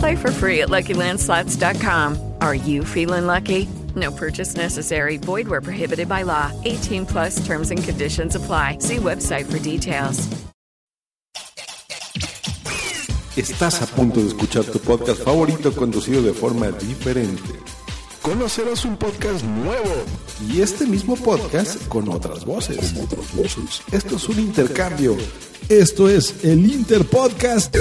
Play for free at LuckyLandSlots.com. Are you feeling lucky? No purchase necessary. Void where prohibited by law. 18 plus terms and conditions apply. See website for details. Estás a punto de escuchar tu podcast favorito conducido de forma diferente. Conocerás un podcast nuevo y este mismo podcast con otras voces. Esto es un intercambio. Esto es el Interpodcast.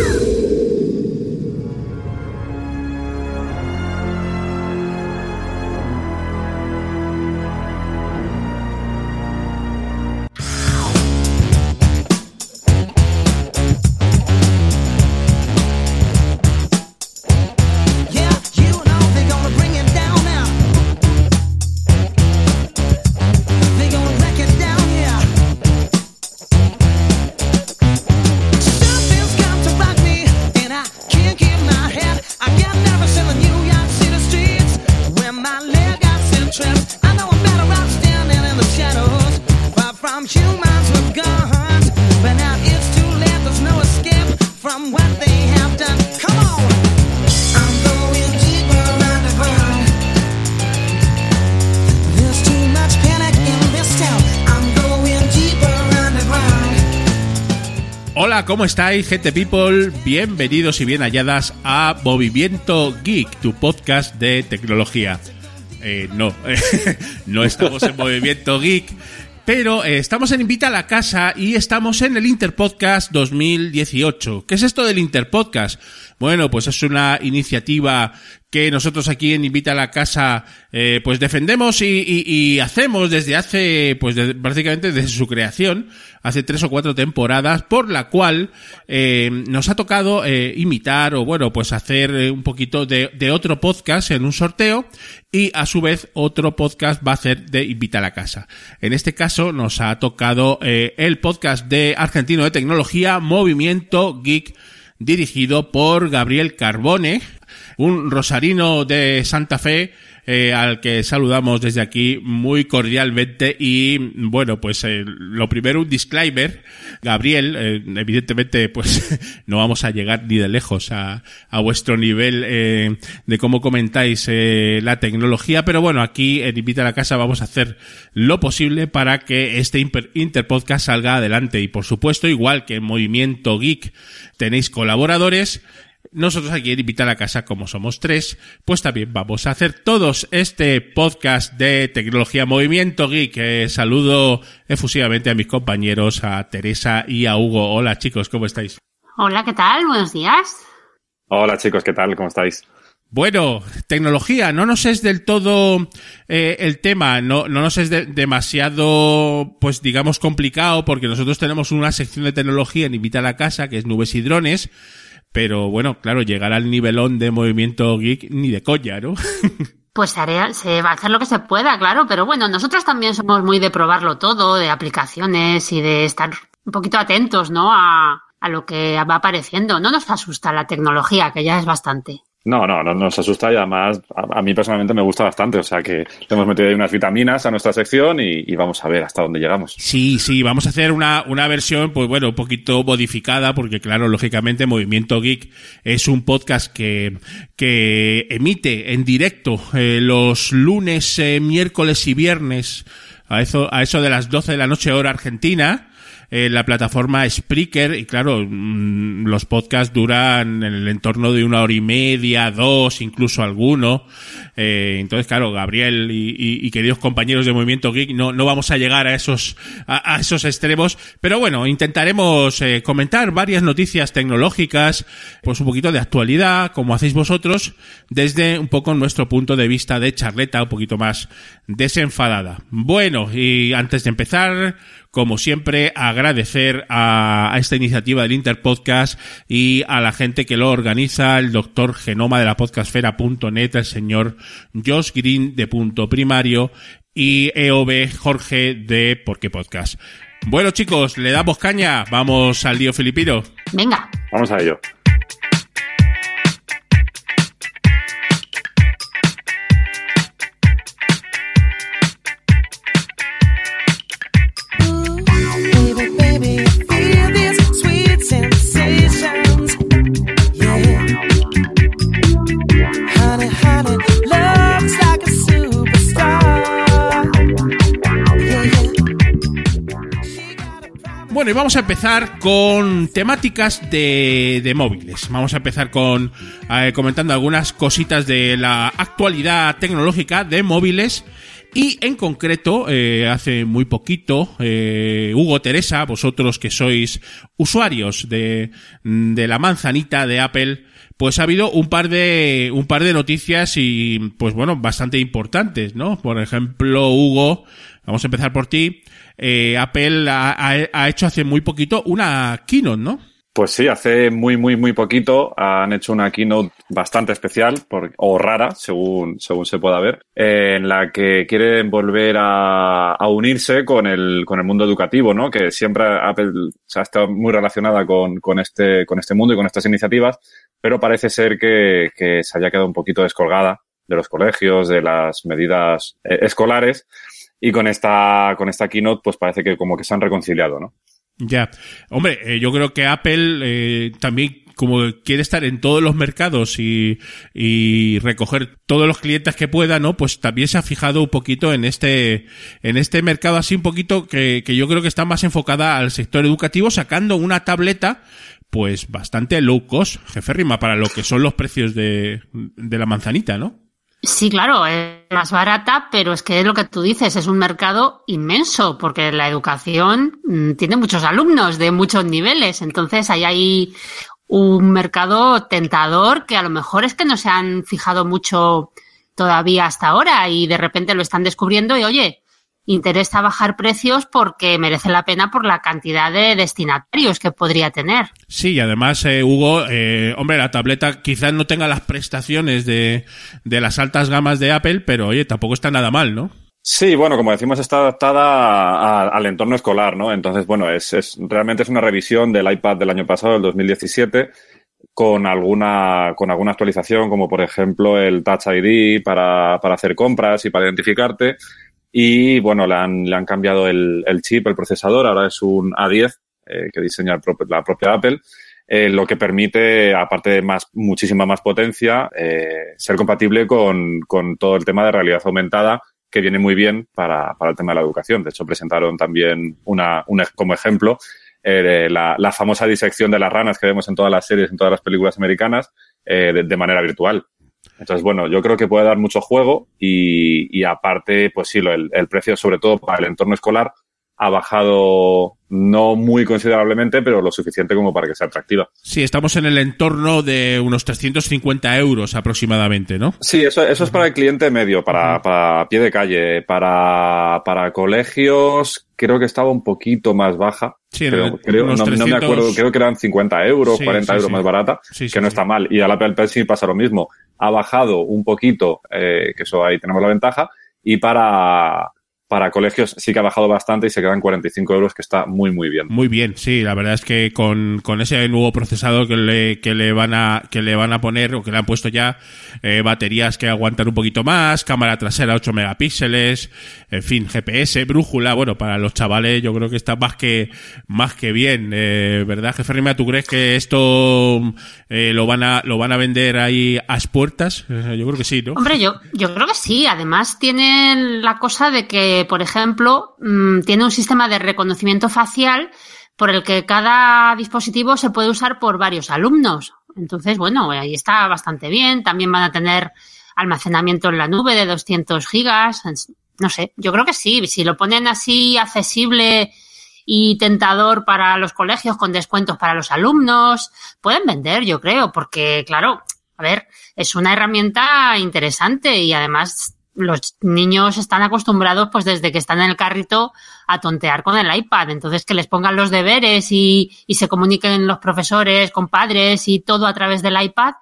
¿Cómo estáis, gente people? Bienvenidos y bien halladas a Movimiento Geek, tu podcast de tecnología. Eh, no, no estamos en Movimiento Geek, pero eh, estamos en Invita a la Casa y estamos en el Interpodcast 2018. ¿Qué es esto del Interpodcast? Bueno, pues es una iniciativa que nosotros aquí en Invita a la Casa eh, pues defendemos y, y- y hacemos desde hace pues de- prácticamente desde su creación hace tres o cuatro temporadas por la cual eh, nos ha tocado eh, imitar o bueno pues hacer eh, un poquito de, de otro podcast en un sorteo y a su vez otro podcast va a hacer de Invita a la Casa. En este caso nos ha tocado eh, el podcast de Argentino de Tecnología Movimiento Geek dirigido por Gabriel Carbone, un rosarino de Santa Fe, eh, al que saludamos desde aquí muy cordialmente y bueno pues eh, lo primero un disclaimer. Gabriel eh, evidentemente pues no vamos a llegar ni de lejos a, a vuestro nivel eh, de cómo comentáis eh, la tecnología pero bueno aquí en Invita a la Casa vamos a hacer lo posible para que este Interpodcast salga adelante. Y por supuesto igual que en Movimiento Geek tenéis colaboradores nosotros aquí en Invitar a Casa, como somos tres, pues también vamos a hacer todos este podcast de tecnología Movimiento Geek. Eh, saludo efusivamente a mis compañeros, a Teresa y a Hugo. Hola chicos, ¿cómo estáis? Hola, ¿qué tal? Buenos días. Hola chicos, ¿qué tal? ¿Cómo estáis? Bueno, tecnología, no nos es del todo eh, el tema, no, no nos es de- demasiado, pues digamos, complicado, porque nosotros tenemos una sección de tecnología en Invita a la Casa, que es nubes y drones, pero bueno, claro, llegar al nivelón de movimiento geek ni de coña, ¿no? Pues haré- se va a hacer lo que se pueda, claro, pero bueno, nosotros también somos muy de probarlo todo, de aplicaciones y de estar un poquito atentos, ¿no? A, a lo que va apareciendo. No nos asusta la tecnología, que ya es bastante. No, no, no nos asusta y además a, mí personalmente me gusta bastante. O sea que le hemos metido ahí unas vitaminas a nuestra sección y, y vamos a ver hasta dónde llegamos. Sí, sí, vamos a hacer una, una versión, pues bueno, un poquito modificada, porque claro, lógicamente Movimiento Geek es un podcast que, que emite en directo eh, los lunes, eh, miércoles y viernes a eso, a eso de las 12 de la noche hora argentina. En la plataforma Spreaker y claro, mm, los podcasts duran en el entorno de una hora y media, dos, incluso alguno. Eh, entonces, claro, Gabriel y, y- queridos compañeros de Movimiento Geek, no, no vamos a llegar a esos, a, a esos extremos, pero bueno, intentaremos eh, comentar varias noticias tecnológicas, pues un poquito de actualidad, como hacéis vosotros, desde un poco nuestro punto de vista de charleta, un poquito más desenfadada. Bueno, y antes de empezar, como siempre, agradecer a, a esta iniciativa del Interpodcast y a la gente que lo organiza, el doctor Genoma de la podcastfera.net, el señor Josh Green de Punto Primario y EOB Jorge de Porque Podcast. Bueno chicos, le damos caña, vamos al lío filipino. Venga. Vamos a ello. Bueno, y vamos a empezar con temáticas de, de móviles. Vamos a empezar con eh, comentando algunas cositas de la actualidad tecnológica de móviles. Y en concreto, eh, hace muy poquito, eh, Hugo Teresa, vosotros que sois usuarios de, de la manzanita de Apple, pues ha habido un par de, un par de noticias y, pues bueno, bastante importantes, ¿no? Por ejemplo, Hugo, vamos a empezar por ti. Eh, Apple ha, hecho hace muy poquito una keynote, ¿no? Pues sí, hace muy, muy, muy poquito han hecho una keynote bastante especial o rara, según, según se pueda ver, eh, en la que quieren volver a, a unirse con el, con el mundo educativo, ¿no? Que siempre Apple se ha estado muy relacionada con, con, este, con este mundo y con estas iniciativas, pero parece ser que, que se haya quedado un poquito descolgada de los colegios, de las medidas eh, escolares. Y con esta, con esta keynote, pues parece que como que se han reconciliado, ¿no? Ya. Hombre, eh, yo creo que Apple eh, también como quiere estar en todos los mercados y, y recoger todos los clientes que pueda, ¿no? Pues también se ha fijado un poquito en este, en este mercado así un poquito que, que yo creo que está más enfocada al sector educativo, sacando una tableta pues bastante low cost, jefe rima, para lo que son los precios de, de la manzanita, ¿no? Sí, claro, es más barata, pero es que es lo que tú dices, es un mercado inmenso, porque la educación mm, tiene muchos alumnos de muchos niveles, entonces ahí hay un mercado tentador que a lo mejor es que no se han fijado mucho todavía hasta ahora y de repente lo están descubriendo y oye, interesa bajar precios porque merece la pena por la cantidad de destinatarios que podría tener. Sí, y además, eh, Hugo, eh, hombre, la tableta quizás no tenga las prestaciones de, de las altas gamas de Apple, pero oye, tampoco está nada mal, ¿no? Sí, bueno, como decimos, está adaptada a- al entorno escolar, ¿no? Entonces, bueno, es, es realmente es una revisión del iPad del año pasado, del 2017, con alguna, con alguna actualización, como por ejemplo el Touch ID para, para hacer compras y para identificarte. Y bueno, le han, le han cambiado el, el chip, el procesador, ahora es un A10 eh, que diseña la propia Apple. eh, lo que permite, aparte de más, muchísima más potencia, eh, ser compatible con, con todo el tema de realidad aumentada que viene muy bien para, para el tema de la educación. De hecho, presentaron también una, un ej- como ejemplo eh, la, la famosa disección de las ranas que vemos en todas las series, en todas las películas americanas, eh, de, de manera virtual. Entonces, bueno, yo creo que puede dar mucho juego y, y aparte, pues sí, el, el precio, sobre todo para el entorno escolar, ha bajado no muy considerablemente, pero lo suficiente como para que sea atractiva. Sí, estamos en el entorno de unos 350 euros aproximadamente, ¿no? Sí, eso, eso es para el cliente medio, para, para pie de calle. Para, para colegios, creo que estaba un poquito más baja. Sí, Creo- el- creo- unos no, no me 300. acuerdo, creo que eran 50 euros, Sí, 40 sí, euros sí. más barata, Sí, que sí, no sí. está mal. Y a la Apple Pencil pasa lo mismo. Ha bajado un poquito, eh, que eso ahí tenemos la ventaja. Y para, para colegios sí que ha bajado bastante y se quedan 45 euros, que está muy, muy bien. Muy bien, sí, la verdad es que con, con ese nuevo procesador que le, que le van a, que le van a poner, o que le han puesto ya, eh, baterías que aguantan un poquito más, cámara trasera 8 megapíxeles, en fin, GPS, brújula, bueno, para los chavales yo creo que está más que, más que bien, eh, ¿verdad, jefe Rima? ¿Tú crees que esto, eh, lo van a, lo van a vender ahí a las puertas? Eh, yo creo que sí, ¿no? Hombre, yo, yo creo que sí. Además, tiene la cosa de que, por ejemplo, mm, tiene un sistema de reconocimiento facial por el que cada dispositivo se puede usar por varios alumnos. Entonces, bueno, ahí está bastante bien. También van a tener almacenamiento en la nube de 200 gigas. No sé, yo creo que sí. Si lo ponen así accesible y tentador para los colegios con descuentos para los alumnos, pueden vender, yo creo, porque, claro, a ver, es una herramienta interesante y además los niños están acostumbrados, pues desde que están en el carrito, a tontear con el iPad. Entonces, que les pongan los deberes y, y se comuniquen los profesores con padres y todo a través del iPad,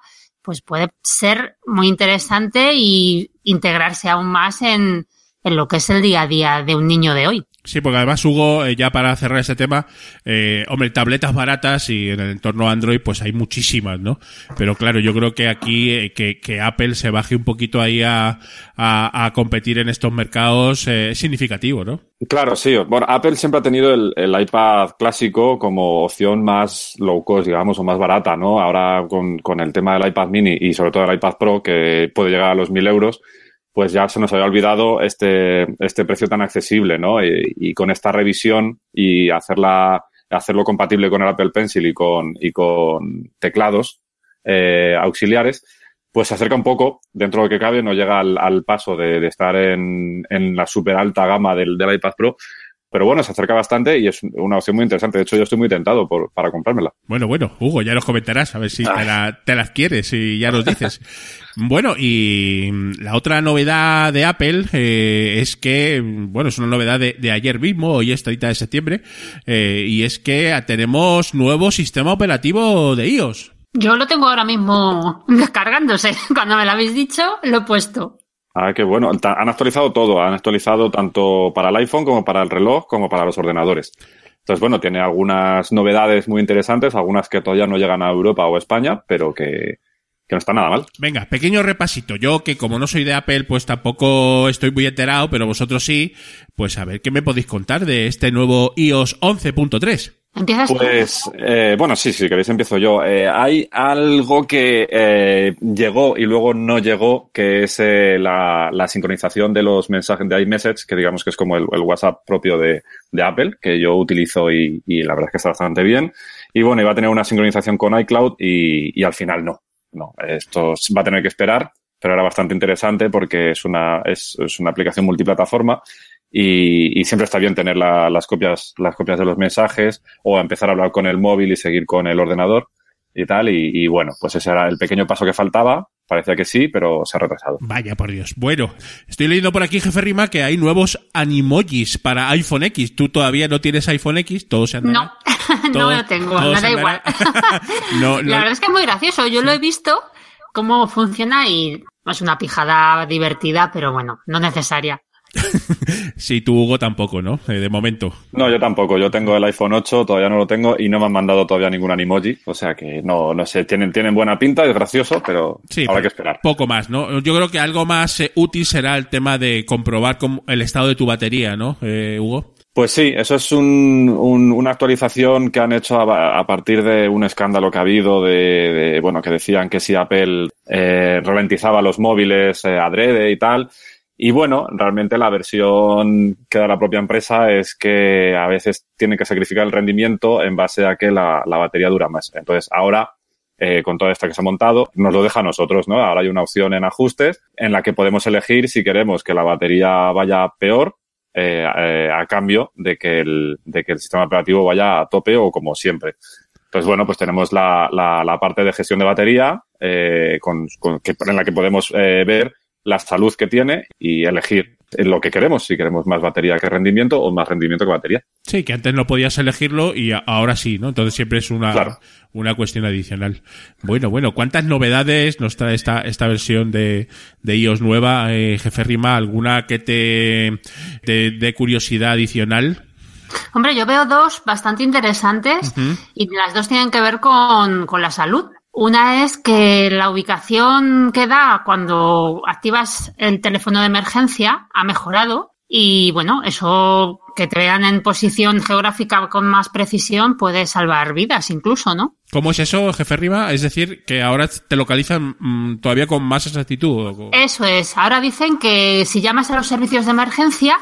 pues puede ser muy interesante y integrarse aún más en, en lo que es el día a día de un niño de hoy. Sí, porque además, Hugo, eh, ya para cerrar ese tema, eh, hombre, tabletas baratas y en el entorno Android, pues hay muchísimas, ¿no? Pero claro, yo creo que aquí, eh, que, que, Apple se baje un poquito ahí a, a, a competir en estos mercados eh, es significativo, ¿no? Claro, sí. Bueno, Apple siempre ha tenido el, el, iPad clásico como opción más low cost, digamos, o más barata, ¿no? Ahora con, con el tema del iPad mini y sobre todo el iPad Pro, que puede llegar a los mil euros, pues ya se nos había olvidado este, este precio tan accesible, ¿no? Y, con esta revisión y hacerla, hacerlo compatible con el Apple Pencil y con, y con teclados eh, auxiliares, pues se acerca un poco, dentro de lo que cabe, no llega al, al paso de, de, estar en, en la super alta gama del, del iPad Pro, pero bueno, se acerca bastante y es una opción muy interesante. De hecho, yo estoy muy tentado por, para comprármela. Bueno, bueno, Hugo, ya nos comentarás a ver si te la, te las quieres y ya nos dices. bueno, y la otra novedad de Apple eh, es que, bueno, es una novedad de, de ayer mismo, hoy es 30 de septiembre, eh, y es que tenemos nuevo sistema operativo de iOS. Yo lo tengo ahora mismo descargándose. Cuando me lo habéis dicho, lo he puesto. Ah, qué bueno. Han actualizado todo. Han actualizado tanto para el iPhone como para el reloj como para los ordenadores. Entonces, bueno, tiene algunas novedades muy interesantes, algunas que todavía no llegan a Europa o España, pero que, que no está nada mal. Venga, pequeño repasito. Yo, que como no soy de Apple, pues tampoco estoy muy enterado, pero vosotros sí, pues a ver qué me podéis contar de este nuevo iOS 11.3. ¿Empiezas pues, eh, bueno, sí, si queréis empiezo yo. Eh, hay algo que eh, llegó y luego no llegó, que es eh, la, la, sincronización de los mensajes de iMessage, que digamos que es como el, el WhatsApp propio de, de, Apple, que yo utilizo y, y, la verdad es que está bastante bien. Y bueno, iba a tener una sincronización con iCloud y, y al final no. No, esto va a tener que esperar, pero era bastante interesante porque es una, es, es una aplicación multiplataforma y, y, siempre está bien tener la, las copias las copias de los mensajes o empezar a hablar con el móvil y seguir con el ordenador y tal. Y, y, bueno pues ese era el pequeño paso que faltaba. Parecía que sí pero se ha retrasado. Vaya por Dios. Bueno estoy leyendo por aquí jefe Rima que hay nuevos animojis para iPhone X. Tú todavía no tienes iPhone X todos se no no lo tengo me da igual. No, la verdad es que es muy gracioso. Yo lo he visto cómo funciona y es una pijada divertida pero bueno no necesaria sí, tú, Hugo, tampoco, ¿no? Eh, de momento. No, yo tampoco. Yo tengo el iPhone 8, todavía no lo tengo y no me han mandado todavía ningún animoji. O sea que no, no sé, tienen, tienen buena pinta, es gracioso, pero sí, habrá que esperar. Poco más, ¿no? Yo creo que algo más eh, útil será el tema de comprobar el estado de tu batería, ¿no, eh, Hugo? Pues sí, eso es un, un, una actualización que han hecho a, a, partir de un escándalo que ha habido de, de bueno, que decían que si Apple eh, ralentizaba los móviles adrede y tal. Y bueno, realmente la versión que da la propia empresa es que a veces tiene que sacrificar el rendimiento en base a que la, la batería dura más. Entonces, ahora, eh, con toda esta que se ha montado, nos lo deja a nosotros, ¿no? Ahora hay una opción en ajustes en la que podemos elegir si queremos que la batería vaya peor eh, eh, a cambio de que, el, de que el sistema operativo vaya a tope o como siempre. Entonces, bueno, pues tenemos la, la, la parte de gestión de batería eh, con, con, en la que podemos eh, ver la salud que tiene y elegir lo que queremos, si queremos más batería que rendimiento o más rendimiento que batería. Sí, que antes no podías elegirlo y ahora sí, ¿no? Entonces siempre es una, claro. una cuestión adicional. Bueno, bueno, ¿cuántas novedades nos trae esta, esta versión de, de iOS nueva, eh, jefe Rima? ¿Alguna que te dé curiosidad adicional? Hombre, yo veo dos bastante interesantes uh -huh. y las dos tienen que ver con, con la salud. Una es que la ubicación que da cuando activas el teléfono de emergencia ha mejorado y bueno, eso que te vean en posición geográfica con más precisión puede salvar vidas incluso, ¿no? ¿Cómo es eso, jefe Riva? Es decir, que ahora te localizan mmm, todavía con más exactitud. Eso es. Ahora dicen que si llamas a los servicios de emergencia,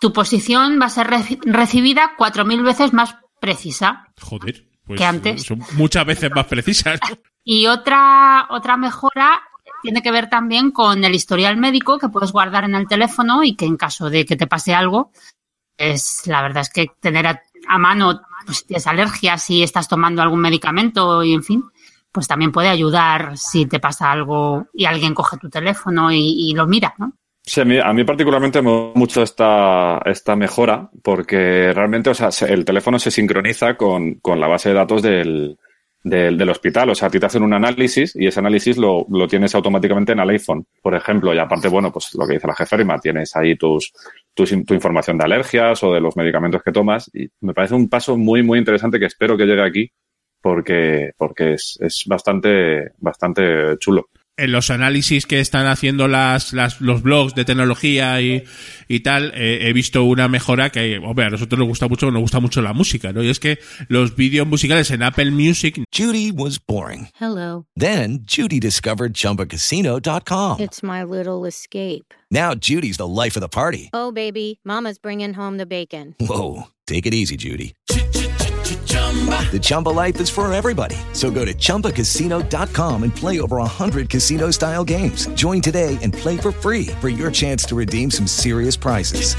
tu posición va a ser re recibida 4.000 veces más precisa. Joder, pues Que antes. son muchas veces más precisas. Y otra, otra mejora tiene que ver también con el historial médico que puedes guardar en el teléfono y que en caso de que te pase algo, es la verdad es que tener a, a mano pues, si tienes alergias, si estás tomando algún medicamento y en fin, pues también puede ayudar si te pasa algo y alguien coge tu teléfono y, y lo mira, ¿no? Sí, a mí, a mí particularmente me gusta mucho esta, esta mejora porque realmente o sea, se- el teléfono se sincroniza con, con la base de datos del, del, del hospital. O sea, a ti te hacen un análisis y ese análisis lo, lo tienes automáticamente en el iPhone, por ejemplo. Y aparte, bueno, pues lo que dice la jeferima, tienes ahí tus, tus, tu información de alergias o de los medicamentos que tomas. Y me parece un paso muy, muy interesante que espero que llegue aquí porque, porque es, es bastante, bastante chulo. En los análisis que están haciendo las, las los blogs de tecnología y, y tal, eh, he visto una mejora que, hombre, a nosotros nos gusta mucho, nos gusta mucho la música, ¿no? Y es que los vídeos musicales en Apple Music Judy was boring. Hello. Then Judy discovered ChumbaCasino.com. It's my little escape. Now Judy's the life of the party. Oh, baby, Mama's bringing home the bacon. Whoa, take it easy, Judy. The Chumba life is for everybody. So go to ChumbaCasino.com and play over 100 casino style games. Join today and play for free for your chance to redeem some serious prizes.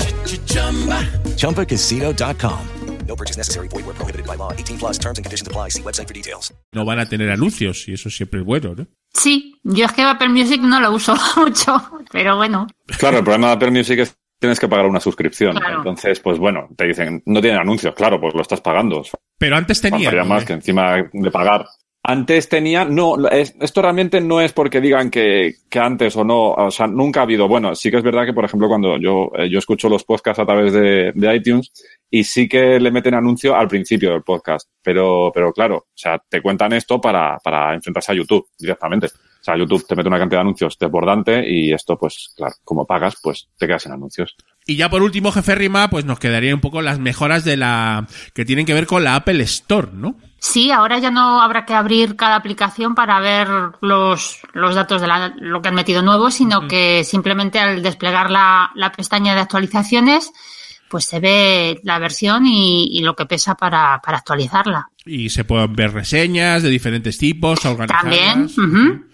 ChumbaCasino.com. No purchase necessary. Void where prohibited by law. 18 plus terms and conditions apply. See website for details. no van a tener anuncios y eso siempre es bueno, ¿no? Sí, yo es que Apple Music no lo uso mucho, pero bueno, Claro, el problema de Apple Music es que tienes que pagar una suscripción. Claro. Entonces, pues bueno, te dicen, no tienen anuncios, claro, pues lo estás pagando. Pero antes tenía. ¿no? más que encima de pagar. Antes tenía, no, es- esto realmente no es porque digan que, que antes o no, o sea, nunca ha habido. Bueno, sí que es verdad que, por ejemplo, cuando yo, eh, yo escucho los podcasts a través de, de iTunes y sí que le meten anuncio al principio del podcast, pero, pero claro, o sea, te cuentan esto para, para enfrentarse a YouTube directamente. O sea, YouTube te mete una cantidad de anuncios desbordante y esto, pues, claro, como pagas, pues te quedas sin anuncios. Y ya por último, jefe Rima, pues nos quedaría un poco las mejoras de la que tienen que ver con la Apple Store, ¿no? sí, ahora ya no habrá que abrir cada aplicación para ver los, los datos de la- lo que han metido nuevo, sino que simplemente al desplegar la, la pestaña de actualizaciones, pues se ve la versión y, y lo que pesa para, para actualizarla. Y se pueden ver reseñas de diferentes tipos, organizadas. También, ujú.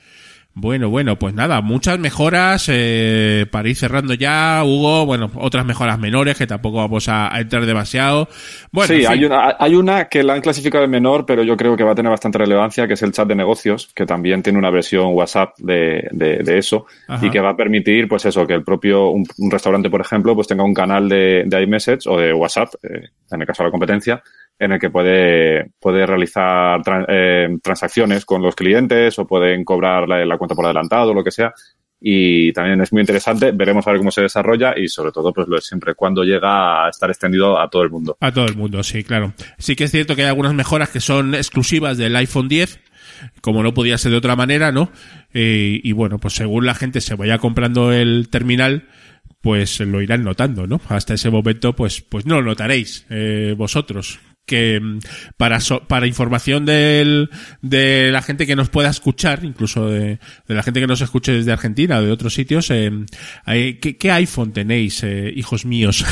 Bueno, bueno, pues nada, muchas mejoras eh, para ir cerrando ya, Hugo. Bueno, otras mejoras menores que tampoco vamos a, a entrar demasiado. Bueno, sí, hay una, hay una que la han clasificado en menor, pero yo creo que va a tener bastante relevancia, que es el chat de negocios, que también tiene una versión WhatsApp de, de, de eso Ajá. y que va a permitir, pues eso, que el propio, un, un restaurante, por ejemplo, pues tenga un canal de, de iMessage o de WhatsApp, eh, en el caso de la competencia, en el que puede, puede realizar eh, transacciones con los clientes o pueden cobrar la, cuenta por adelantado o lo que sea. Y también es muy interesante. Veremos a ver cómo se desarrolla y sobre todo, pues lo de siempre, cuando llega a estar extendido a todo el mundo. A todo el mundo, sí, claro. Sí que es cierto que hay algunas mejoras que son exclusivas del iPhone 10, como no podía ser de otra manera, ¿no? Eh, y bueno, pues según la gente se vaya comprando el terminal, pues lo irán notando, ¿no? Hasta ese momento, pues, pues no lo notaréis eh, vosotros. Que mm, para so- para información del, de la gente que nos pueda escuchar, incluso de, de la gente que nos escuche desde Argentina o de otros sitios, eh, hay- ¿qué, qué iPhone tenéis, eh, hijos míos?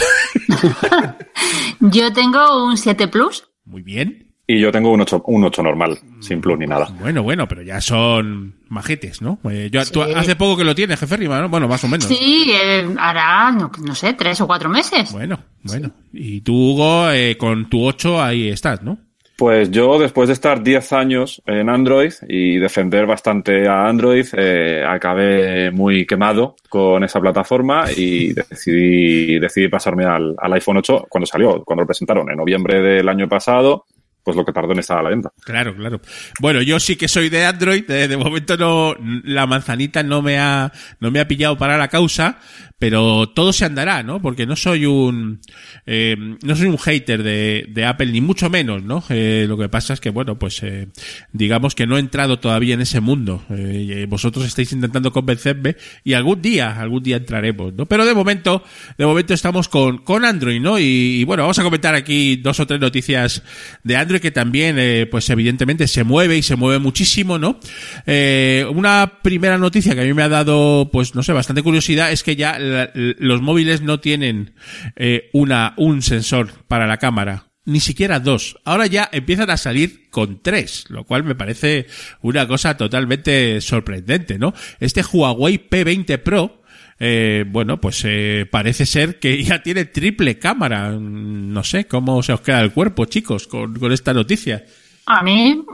Yo tengo un 7 Plus. Muy bien. Y yo tengo un 8, un 8 normal, sin plus ni nada. Bueno, bueno, pero ya son majetes, ¿no? Eh, yo, tú hace poco que lo tienes, jefe Rima, ¿no? Bueno, más o menos. Sí, eh, hará, no, no sé, tres o cuatro meses. Bueno, bueno. Y tú, Hugo, eh, con tu 8 ahí estás, ¿no? Pues yo, después de estar 10 años en Android y defender bastante a Android, eh, acabé muy quemado con esa plataforma y decidí, decidí pasarme al, al iPhone 8 cuando salió, cuando lo presentaron en noviembre del año pasado, pues lo que tardó en estar a la venta. Claro, claro. Bueno, yo sí que soy de Android. eh, de momento no, la manzanita no me ha, no me ha pillado para la causa, pero todo se andará, ¿no? Porque no soy un, eh, no soy un hater de, de Apple ni mucho menos, ¿no? Eh, lo que pasa es que, bueno, pues, eh, digamos que no he entrado todavía en ese mundo. Eh, vosotros estáis intentando convencerme y algún día, algún día entraremos, ¿no? Pero de momento, de momento estamos con, con Android, ¿no? Y, y bueno, vamos a comentar aquí dos o tres noticias de Android que también, eh, pues evidentemente se mueve y se mueve muchísimo, ¿no? Eh, una primera noticia que a mí me ha dado, pues no sé, bastante curiosidad es que ya los móviles no tienen eh, una un sensor para la cámara ni siquiera dos. Ahora ya empiezan a salir con tres, lo cual me parece una cosa totalmente sorprendente, ¿no? Este Huawei P20 Pro, eh, bueno, pues eh, parece ser que ya tiene triple cámara. No sé cómo se os queda el cuerpo, chicos, con, con esta noticia. A mí,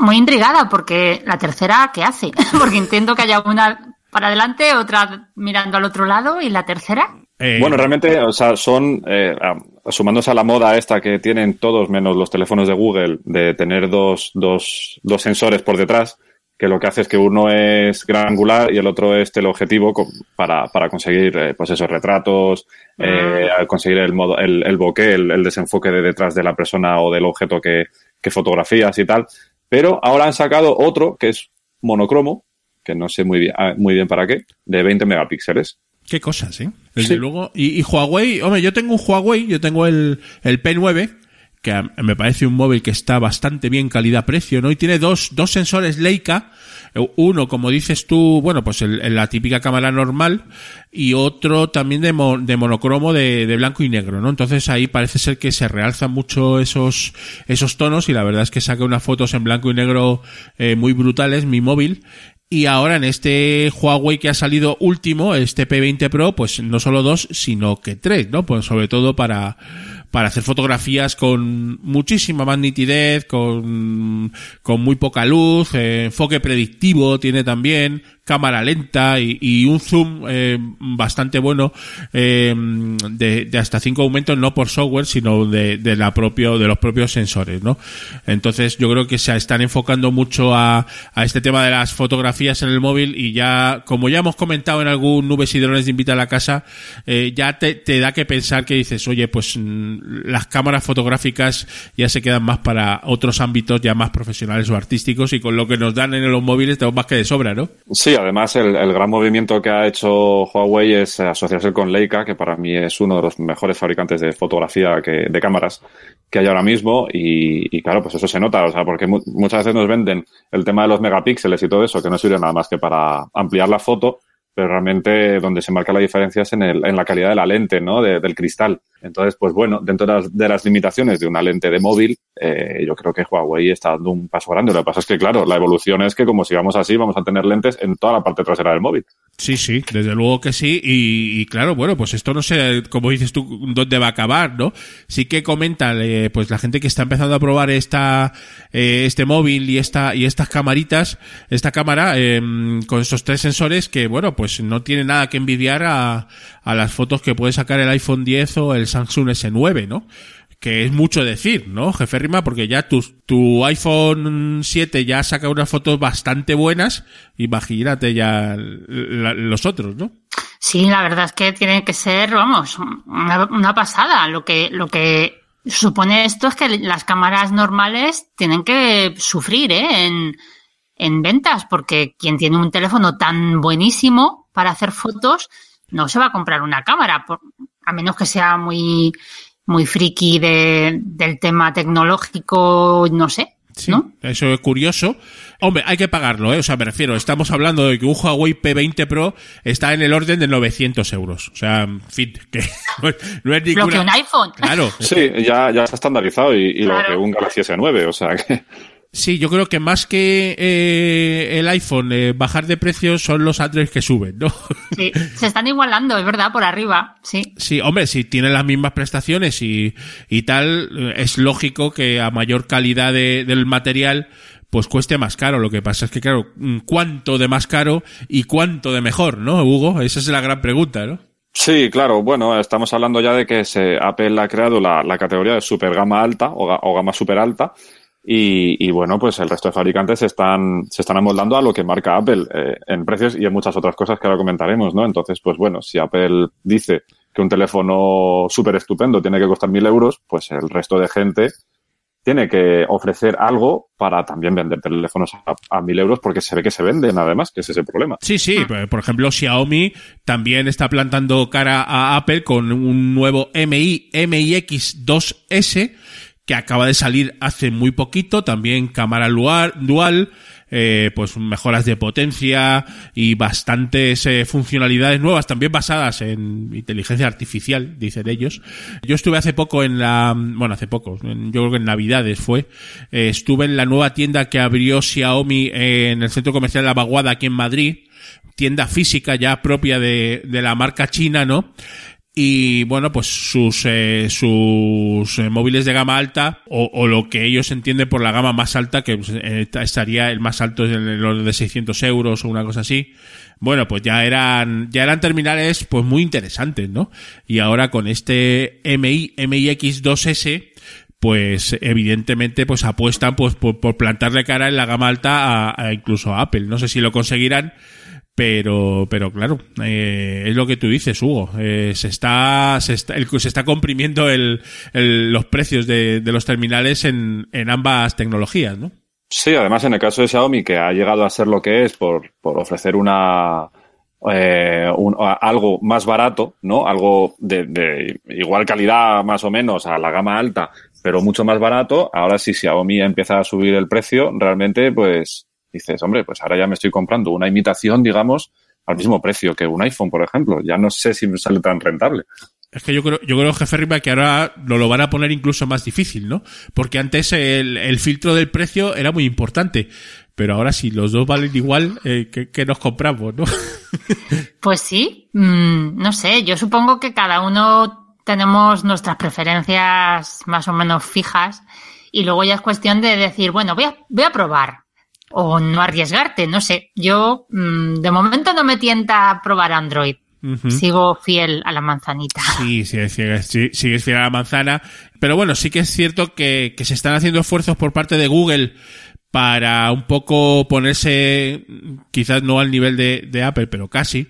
muy intrigada, porque la tercera, ¿qué hace? porque entiendo que haya una para adelante, otra mirando al otro lado, y la tercera. Eh, Bueno, realmente, o sea, son, eh, sumándose a la moda esta que tienen todos, menos los teléfonos de Google, de tener dos, dos, dos sensores por detrás, que lo que hace es que uno es gran angular y el otro es teleobjetivo para, para conseguir, eh, pues esos retratos, eh, conseguir el modo, el, el bokeh, el, el desenfoque de detrás de la persona o del objeto que, que fotografías y tal. Pero ahora han sacado otro que es monocromo, que no sé muy bien, ah, muy bien para qué, de 20 megapíxeles. Qué cosas, ¿eh? Desde luego. Y, y Huawei, hombre, yo tengo un Huawei, yo tengo el, el P9, que me parece un móvil que está bastante bien calidad-precio, ¿no? Y tiene dos, dos sensores Leica, eh, uno, como dices tú, bueno, pues el- la típica cámara normal, y otro también de, mo- de monocromo de, de blanco y negro, ¿no? Entonces ahí parece ser que se realzan mucho esos, esos tonos, y la verdad es que saca unas fotos en blanco y negro eh, muy brutales, mi móvil, y ahora en este Huawei que ha salido último, este P20 Pro, pues no solo dos, sino que tres, ¿no? Pues sobre todo para, para hacer fotografías con muchísima más nitidez, con, con muy poca luz, eh, enfoque predictivo tiene también, cámara lenta y, y un zoom eh, bastante bueno eh, de, de hasta cinco aumentos, no por software, sino de, de la propio, de los propios sensores, ¿no? Entonces yo creo que se están enfocando mucho a, a este tema de las fotografías en el móvil y ya, como ya hemos comentado en algún Nubes y Drones de Invita a la Casa, eh, ya te, te da que pensar que dices, oye, pues mm, las cámaras fotográficas ya se quedan más para otros ámbitos ya más profesionales o artísticos y con lo que nos dan en los móviles tenemos más que de sobra, ¿no? Sí, además el, el gran movimiento que ha hecho Huawei es asociarse con Leica, que para mí es uno de los mejores fabricantes de fotografía que, de cámaras que hay ahora mismo. Y, y claro, pues eso se nota, o sea, porque mu- muchas veces nos venden el tema de los megapíxeles y todo eso, que no sirve nada más que para ampliar la foto, pero realmente donde se marca la diferencia es en, el, en la calidad de la lente, ¿no? De- del cristal. Entonces, pues bueno, dentro de las, de las limitaciones de una lente de móvil, eh, yo creo que Huawei está dando un paso grande. Lo que pasa es que, claro, la evolución es que como sigamos así, vamos a tener lentes en toda la parte trasera del móvil. Sí, sí, desde luego que sí. Y, y claro, bueno, pues esto no sé, como dices tú, dónde va a acabar, ¿no? Sí que comentan, eh, pues la gente que está empezando a probar esta, eh, este móvil y esta, y estas camaritas, esta cámara, eh, con esos tres sensores que, bueno, pues no tiene nada que envidiar a, a las fotos que puede sacar el iPhone 10 o el Samsung S9, ¿no? que es mucho decir, ¿no, jefe Rima? Porque ya tu, tu iPhone 7 ya saca unas fotos bastante buenas, imagínate ya los otros, ¿no? Sí, la verdad es que tiene que ser, vamos, una, una pasada. Lo que, lo que supone esto es que las cámaras normales tienen que sufrir ¿eh? en, en ventas, porque quien tiene un teléfono tan buenísimo para hacer fotos no se va a comprar una cámara, por- a menos que sea muy, muy friki de, del tema tecnológico, no sé. ¿no? Eso es curioso. Hombre, hay que pagarlo, ¿eh? O sea, me refiero, estamos hablando de que un Huawei P20 Pro está en el orden de 900 euros. O sea, en fin, que no es, no es Lo que ninguna... un iPhone. Claro. Sí, ya, ya está estandarizado y, y lo que un Galaxy S9, o sea que... Sí, yo creo que más que eh, el iPhone eh, bajar de precio son los Android que suben, ¿no? Sí, se están igualando, es verdad, por arriba, sí. Sí, hombre, si tiene las mismas prestaciones y, y tal, eh, es lógico que a mayor calidad de- del material, pues cueste más caro. Lo que pasa es que, claro, mm, ¿cuánto de más caro y cuánto de mejor, no, Hugo? Esa es la gran pregunta, ¿no? Sí, claro, bueno, estamos hablando ya de que se, Apple ha creado la, la categoría de super gama alta o, ga- o gama super alta y, y, bueno, pues el resto de fabricantes se están, se están amoldando a lo que marca Apple eh, en precios y en muchas otras cosas que ahora comentaremos, ¿no? Entonces, pues bueno, si Apple dice que un teléfono súper estupendo tiene que costar mil euros, pues el resto de gente tiene que ofrecer algo para también vender teléfonos a, mil euros porque se ve que se venden además, que ese es el problema. Sí, sí, por- por ejemplo, Xiaomi también está plantando cara a Apple con un nuevo MI, MIX 2S, que acaba de salir hace muy poquito, también cámara dual, eh, pues mejoras de potencia y bastantes eh, funcionalidades nuevas, también basadas en inteligencia artificial, dicen ellos. Yo estuve hace poco en la, bueno, hace poco, yo creo que en Navidades fue, eh, estuve en la nueva tienda que abrió Xiaomi en el centro comercial La Vaguada aquí en Madrid, tienda física ya propia de, de la marca china, ¿no? Y bueno pues sus eh, sus eh, móviles de gama alta o, o, lo que ellos entienden por la gama más alta que pues, eh, estaría el más alto en el orden de 600 euros o una cosa así. Bueno pues ya eran ya eran terminales pues muy interesantes no y ahora con este MI MIX 2S pues evidentemente pues apuestan pues por, por plantarle cara en la gama alta a, a incluso a Apple. No sé si lo conseguirán pero, pero claro, eh, es lo que tú dices, Hugo. Eh, se está, se está, se está comprimiendo el, los precios de, de los terminales en, ambas tecnologías, ¿no? Sí, además en el caso de Xiaomi, que ha llegado a ser lo que es por, por ofrecer una, eh, algo más barato, ¿no? Algo de, de, igual calidad más o menos a la gama alta, pero mucho más barato. Ahora si Xiaomi empieza a subir el precio, realmente pues dices, hombre, pues ahora ya me estoy comprando una imitación, digamos, al mismo precio que un iPhone, por ejemplo. Ya no sé si me sale tan rentable. Es que yo creo, yo creo, jefe Riva, que ahora lo, lo van a poner incluso más difícil, ¿no? Porque antes el, el filtro del precio era muy importante. Pero ahora si los dos valen igual, eh, ¿qué, ¿qué, nos compramos, no? pues sí, mm, no sé, yo supongo que cada uno tenemos nuestras preferencias más o menos fijas y luego ya es cuestión de decir, bueno, voy a, voy a probar o no arriesgarte, no sé. Yo mmm, de momento no me tienta probar Android. Uh -huh. Sigo fiel a la manzanita. Sí, sí, sí, sigues fiel a la manzana. Pero bueno, sí que es cierto que, que se están haciendo esfuerzos por parte de Google para un poco ponerse, quizás no al nivel de, de Apple, pero casi,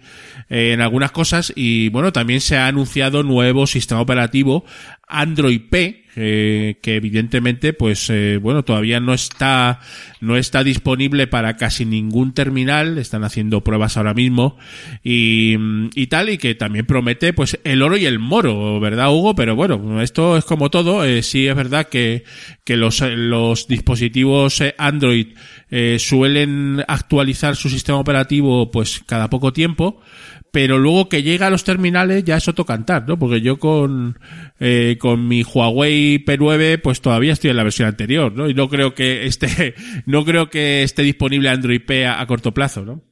eh, en algunas cosas. Y bueno, también se ha anunciado nuevo sistema operativo Android P, eh, que evidentemente, pues, eh, bueno, todavía no está, no está disponible para casi ningún terminal. Están haciendo pruebas ahora mismo y, y tal, y que también promete, pues, el oro y el moro, ¿verdad, Hugo? Pero bueno, esto es como todo. Eh, sí es verdad que, que los, los dispositivos Android eh, suelen actualizar su sistema operativo, pues, cada poco tiempo pero luego que llega a los terminales ya es otro cantar, ¿no? Porque yo con, eh, con mi Huawei P9 pues todavía estoy en la versión anterior, ¿no? Y no creo que esté, no creo que esté disponible Android P a, corto plazo, ¿no?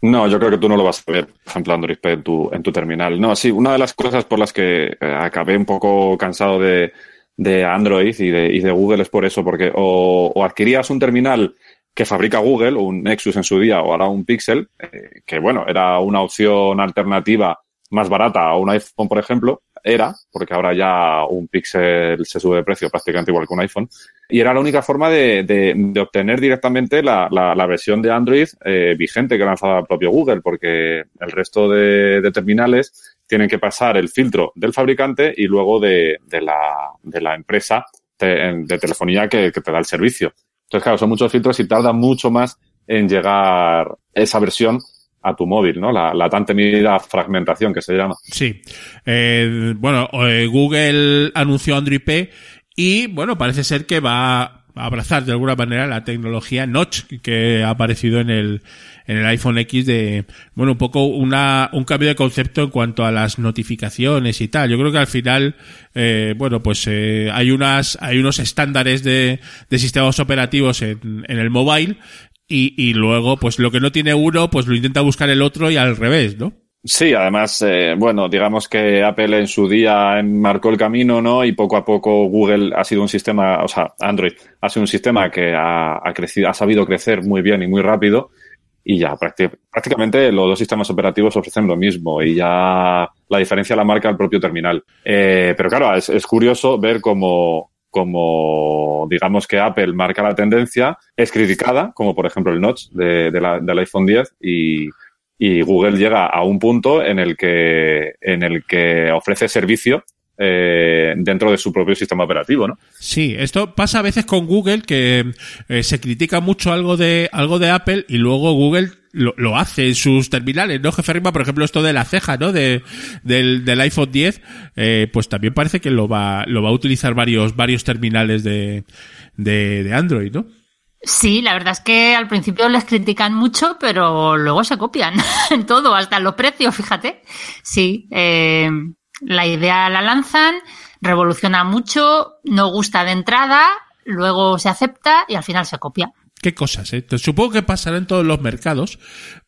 No, yo creo que tú no lo vas a ver, por ejemplo, Android P en tu, en tu terminal. No, sí, una de las cosas por las que eh, acabé un poco cansado de, de Android y de, y de Google es por eso, porque o adquirías un terminal que fabrica Google, un Nexus en su día o ahora un Pixel, eh, que bueno, era una opción alternativa más barata a un iPhone, por ejemplo, era, porque ahora ya un Pixel se sube de precio prácticamente igual que un iPhone, y era la única forma de, de, de obtener directamente la, la, la, versión de Android eh, vigente que lanzaba el propio Google, porque el resto de, de, terminales tienen que pasar el filtro del fabricante y luego de, la, la empresa de, de telefonía que, que te da el servicio. Entonces, claro, son muchos filtros y tarda mucho más en llegar esa versión a tu móvil, ¿no? La, la tan temida fragmentación que se llama. Sí. Eh, bueno, eh, Google anunció Android P y, bueno, parece ser que va a abrazar de alguna manera la tecnología Notch que ha aparecido en el, en el iPhone X de, bueno, un poco una, un cambio de concepto en cuanto a las notificaciones y tal. Yo creo que al final, eh, bueno, pues eh, hay unas, hay unos estándares de, de sistemas operativos en, en el mobile y, y luego, pues lo que no tiene uno, pues lo intenta buscar el otro y al revés, ¿no? Sí, además, eh, bueno, digamos que Apple en su día marcó el camino, ¿no? Y poco a poco Google ha sido un sistema, o sea, Android ha sido un sistema que ha, ha crecido, ha sabido crecer muy bien y muy rápido. Y ya prácticamente los dos sistemas operativos ofrecen lo mismo y ya la diferencia la marca el propio terminal. Eh, pero claro, es, curioso ver cómo, como digamos que Apple marca la tendencia, es criticada, como por ejemplo el notch de, de la, del iPhone 10 y, y, Google llega a un punto en el que, en el que ofrece servicio eh, dentro de su propio sistema operativo, ¿no? Sí, esto pasa a veces con Google que eh, se critica mucho algo de algo de Apple y luego Google lo, lo hace en sus terminales, ¿no, jefe Rima? Por ejemplo, esto de la ceja, ¿no? De, del, del iPhone 10, eh, pues también parece que lo va, lo va a utilizar varios, varios terminales de, de, de Android, ¿no? Sí, la verdad es que al principio les critican mucho, pero luego se copian en todo, hasta en los precios, fíjate. Sí, eh, la idea la lanzan, revoluciona mucho, no gusta de entrada, luego se acepta y al final se copia. Qué cosas, ¿eh? Supongo que pasará en todos los mercados,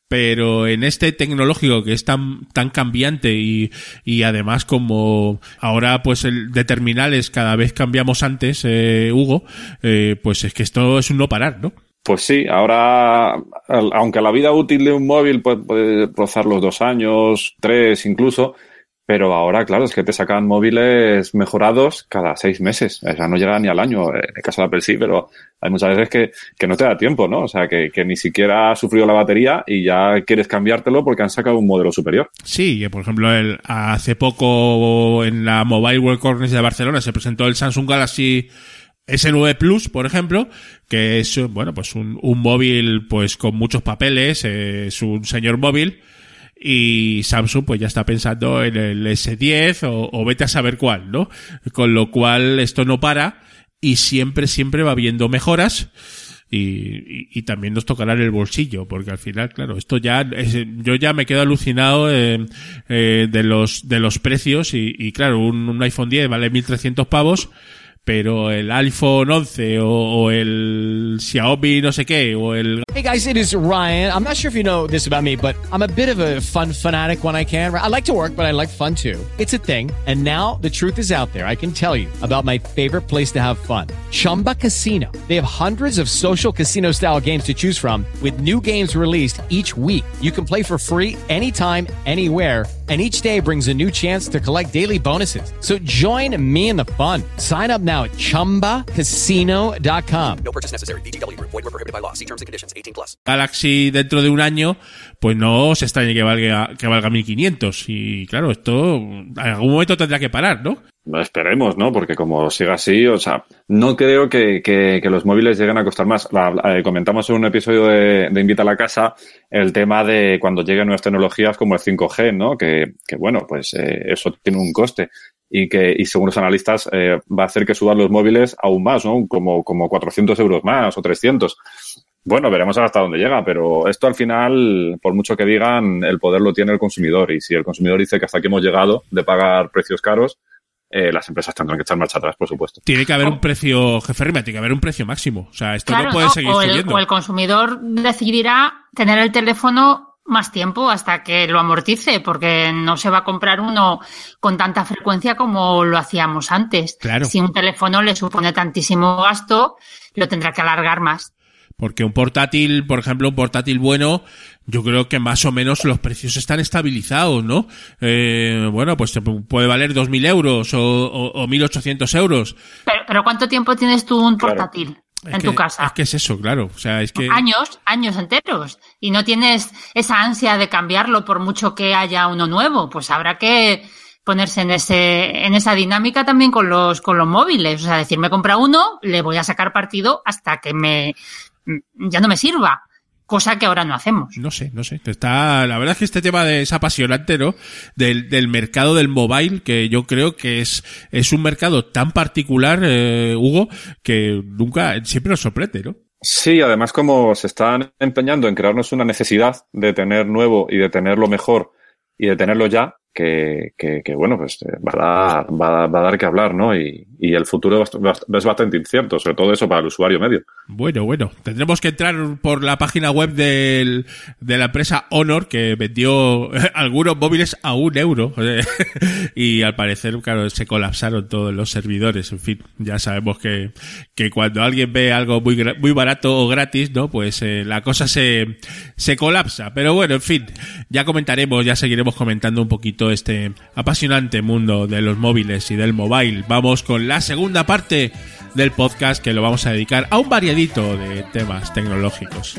pero en este tecnológico que es tan, tan cambiante y, y además como ahora pues el de terminales cada vez cambiamos antes, eh, Hugo, eh, pues es que esto es un no parar, ¿no? Pues sí, ahora, al- aunque la vida útil de un móvil puede, puede rozar los dos años, tres incluso, pero ahora, claro, es que te sacan móviles mejorados cada seis meses. O sea, no llega ni al año. En el caso de Apple sí, pero hay muchas veces que, que no te da tiempo, ¿no? O sea, que, que ni siquiera ha sufrido la batería y ya quieres cambiártelo porque han sacado un modelo superior. Sí, que, por ejemplo, el, hace poco en la Mobile World Congress de Barcelona se presentó el Samsung Galaxy S9 Plus, por ejemplo, que es, bueno, pues un, un móvil, pues con muchos papeles, eh, es un señor móvil, y Samsung pues ya está pensando en el S10 o, o vete a saber cuál, ¿no? Con lo cual esto no para y siempre, siempre va habiendo mejoras. Y, y, y también nos tocará en el bolsillo, porque al final, claro, esto ya, es- yo ya me quedo alucinado eh, eh, de los de los precios y, y claro, un, un iPhone 10 vale 1.300 pavos, pero el iPhone 11 o, o el Xiaomi no sé qué, o el Hey guys, it is Ryan. I'm not sure if you know this about me, but I'm a bit of a fun fanatic when I can. I like to work, but I like fun too. It's a thing. And now the truth is out there. I can tell you about my favorite place to have fun Chumba Casino. They have hundreds of social casino style games to choose from, with new games released each week. You can play for free anytime, anywhere. And each day brings a new chance to collect daily bonuses. So join me in the fun. Sign up now at chumbacasino.com. No purchase necessary. VGW Group. Void were prohibited by law. See terms and conditions. 18 plus. Galaxy dentro de un año, pues no se extrañe que valga, que valga 1500. Y claro, esto en algún momento tendrá que parar, ¿no? Esperemos, ¿no? Porque como siga así, o sea, no creo que, que- los móviles lleguen a costar más. La- eh, comentamos en un episodio de, de Invita a la Casa el tema de cuando lleguen nuevas tecnologías como el 5G, ¿no? Que, que bueno, pues eh, eso tiene un coste y que, y según los analistas, eh, va a hacer que suban los móviles aún más, ¿no? Como, como 400 euros más o 300. Bueno, veremos hasta dónde llega, pero esto al final, por mucho que digan, el poder lo tiene el consumidor. Y si el consumidor dice que hasta aquí hemos llegado de pagar precios caros, eh, las empresas tendrán que echar marcha atrás, por supuesto. Tiene que haber un precio, jefe Rima, tiene que haber un precio máximo. O sea, esto Claro, no puede ¿no? seguir o, el, subiendo. o el consumidor decidirá tener el teléfono más tiempo hasta que lo amortice, porque no se va a comprar uno con tanta frecuencia como lo hacíamos antes. Claro. Si un teléfono le supone tantísimo gasto, lo tendrá que alargar más. Porque un portátil, por ejemplo, un portátil bueno, yo creo que más o menos los precios están estabilizados, ¿no? Eh, bueno, pues te puede valer 2.000 euros o, o, o 1.800 euros. Pero, pero ¿cuánto tiempo tienes tú un portátil Es en que- tu casa? Es que es eso, claro. O sea, es que... Años, años enteros. Y no tienes esa ansia de cambiarlo por mucho que haya uno nuevo. Pues habrá que ponerse en ese, en esa dinámica también con los, con los móviles. O sea, decir, me compra uno, le voy a sacar partido hasta que me, ya no me sirva. Cosa que ahora no hacemos. No sé, no sé. Está, la verdad es que este tema de, es apasionante, ¿no? Del, del mercado del mobile, que yo creo que es, es un mercado tan particular, eh, Hugo, que nunca, siempre nos sorprende, ¿no? Sí, además como se están empeñando en crearnos una necesidad de tener nuevo y de tenerlo mejor y de tenerlo ya, que, que, que, bueno, pues eh, va a dar, va a, va a dar que hablar, ¿no? Y, y el futuro es bast- es bastante incierto, sobre todo eso para el usuario medio. Bueno, bueno, tendremos que entrar por la página web del, de la empresa Honor que vendió algunos móviles a un euro y al parecer, claro, se colapsaron todos los servidores. En fin, ya sabemos que, que cuando alguien ve algo muy, muy barato o gratis, ¿no? Pues eh, la cosa se, se colapsa. Pero bueno, en fin, ya comentaremos, ya seguiremos comentando un poquito este apasionante mundo de los móviles y del mobile. Vamos con la segunda parte del podcast que lo vamos a dedicar a un variadito de temas tecnológicos.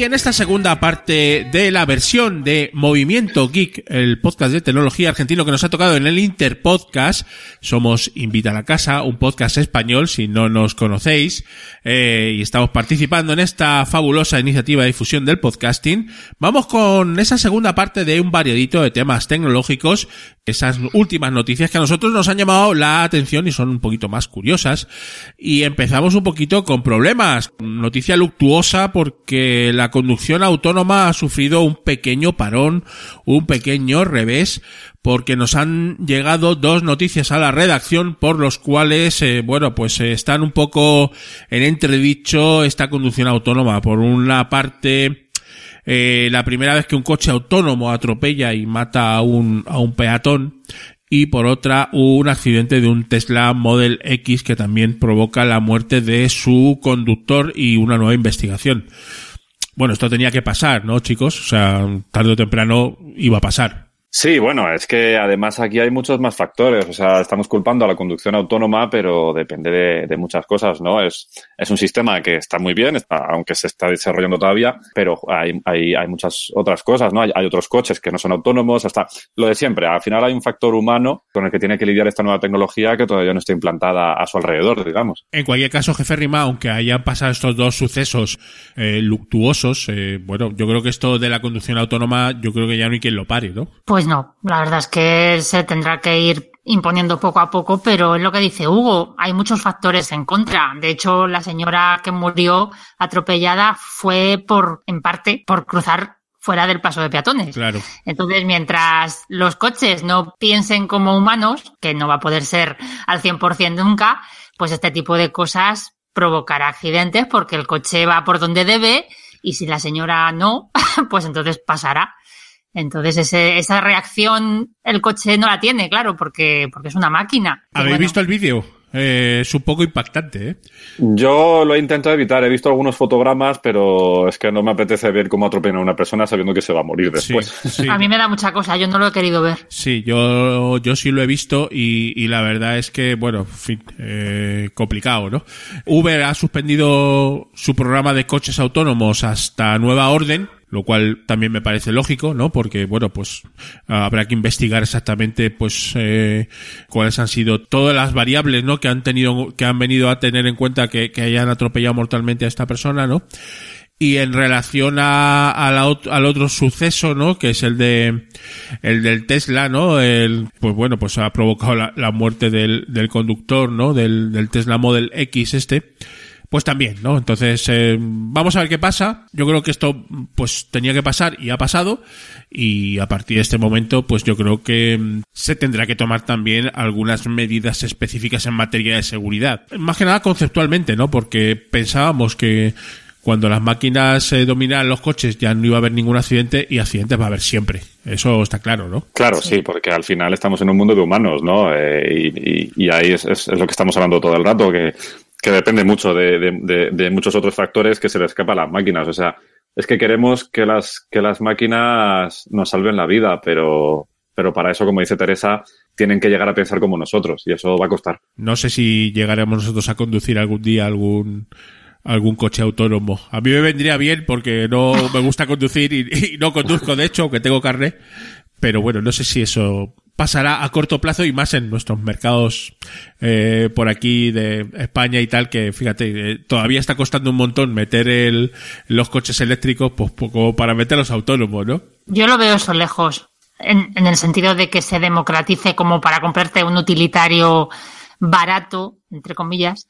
En esta segunda parte de la versión de Movimiento Geek, el podcast de tecnología argentino que nos ha tocado en el Interpodcast, somos Invita a la Casa, un podcast español, si no nos conocéis, eh, y estamos participando en esta fabulosa iniciativa de difusión del podcasting. Vamos con esa segunda parte de un variadito de temas tecnológicos, esas últimas noticias que a nosotros nos han llamado la atención y son un poquito más curiosas. Y empezamos un poquito con problemas. Noticia luctuosa porque la conducción autónoma ha sufrido un pequeño parón, un pequeño revés, porque nos han llegado dos noticias a la redacción por los cuales, eh, bueno, pues eh, están un poco en entredicho esta conducción autónoma. Por una parte, eh, la primera vez que un coche autónomo atropella y mata a un, a un peatón y por otra un accidente de un Tesla Model X que también provoca la muerte de su conductor y una nueva investigación. Bueno, esto tenía que pasar, ¿no, chicos? O sea, tarde o temprano iba a pasar. Sí, bueno, es que además aquí hay muchos más factores. O sea, estamos culpando a la conducción autónoma, pero depende de, de muchas cosas, ¿no? Es, es un sistema que está muy bien, está, aunque se está desarrollando todavía, pero hay, hay, hay muchas otras cosas, ¿no? Hay, hay, otros coches que no son autónomos, hasta lo de siempre. Al final hay un factor humano con el que tiene que lidiar esta nueva tecnología que todavía no está implantada a su alrededor, digamos. En cualquier caso, jefe Rima, aunque hayan pasado estos dos sucesos eh, luctuosos, eh, bueno, yo creo que esto de la conducción autónoma, yo creo que ya no hay quien lo pare, ¿no? Pues no, la verdad es que se tendrá que ir imponiendo poco a poco, pero es lo que dice Hugo, hay muchos factores en contra. De hecho, la señora que murió atropellada fue por, en parte, por cruzar fuera del paso de peatones. Claro. Entonces, mientras los coches no piensen como humanos, que no va a poder ser al 100% nunca, pues este tipo de cosas provocará accidentes porque el coche va por donde debe y si la señora no, pues entonces pasará. Entonces ese, esa reacción el coche no la tiene, claro, porque, porque es una máquina. ¿Habéis bueno. visto el vídeo? Eh, es un poco impactante, ¿eh? Yo lo he intentado evitar, he visto algunos fotogramas, pero es que no me apetece ver cómo atropellan a una persona sabiendo que se va a morir después. Sí, sí. A mí me da mucha cosa, yo no lo he querido ver. Sí, yo, yo sí lo he visto y, y la verdad es que, bueno, en fin, eh, complicado, ¿no? Uber ha suspendido su programa de coches autónomos hasta nueva orden, lo cual también me parece lógico, ¿no? Porque, bueno, pues habrá que investigar exactamente, pues, eh, cuáles han sido todas las variables, ¿no? Que han tenido, que han venido a tener en cuenta que, que hayan atropellado mortalmente a esta persona, ¿no? Y en relación a, a la, al otro suceso, ¿no? Que es el de, el del Tesla, ¿no? El, pues bueno, pues ha provocado la, la muerte del, del conductor, ¿no? Del, del Tesla Model X este pues también, ¿no? Entonces, eh, vamos a ver qué pasa. Yo creo que esto, pues, tenía que pasar y ha pasado. Y a partir de este momento, pues yo creo que mm, se tendrá que tomar también algunas medidas específicas en materia de seguridad. Más que nada conceptualmente, ¿no? Porque pensábamos que cuando las máquinas eh, dominaran los coches ya no iba a haber ningún accidente y accidentes va a haber siempre. Eso está claro, ¿no? Claro, sí, porque al final estamos en un mundo de humanos, ¿no? Eh, y, y, y, ahí es, es, es, lo que estamos hablando todo el rato, que que depende mucho de, de, de, de, muchos otros factores que se le escapa a las máquinas. O sea, es que queremos que las, que las máquinas nos salven la vida, pero, pero para eso, como dice Teresa, tienen que llegar a pensar como nosotros y eso va a costar. No sé si llegaremos nosotros a conducir algún día algún algún coche autónomo. A mí me vendría bien porque no me gusta conducir y, y no conduzco, de hecho, aunque tengo carnet. Pero bueno, no sé si eso pasará a corto plazo y más en nuestros mercados eh, por aquí de España y tal, que fíjate, eh, todavía está costando un montón meter el, los coches eléctricos pues poco para meterlos autónomos, ¿no? Yo lo veo eso lejos, en, en el sentido de que se democratice como para comprarte un utilitario barato, entre comillas,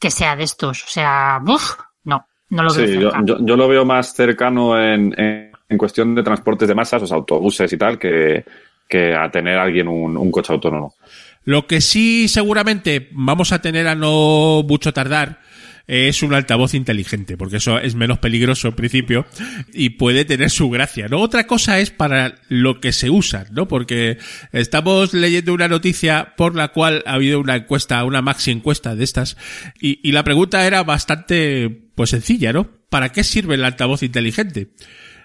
que sea de estos. O sea, uff, no, no lo veo. Sí, yo, yo, yo, lo veo más cercano en, en, en cuestión de transportes de masas, o sea, autobuses y tal, que que a tener alguien un, coche autónomo. Lo que sí seguramente vamos a tener a no mucho tardar es un altavoz inteligente, porque eso es menos peligroso en principio y puede tener su gracia, ¿no? Otra cosa es para lo que se usa, ¿no? Porque estamos leyendo una noticia por la cual ha habido una encuesta, una maxi encuesta de estas, y, y la pregunta era bastante, pues sencilla, ¿no? ¿Para qué sirve el altavoz inteligente?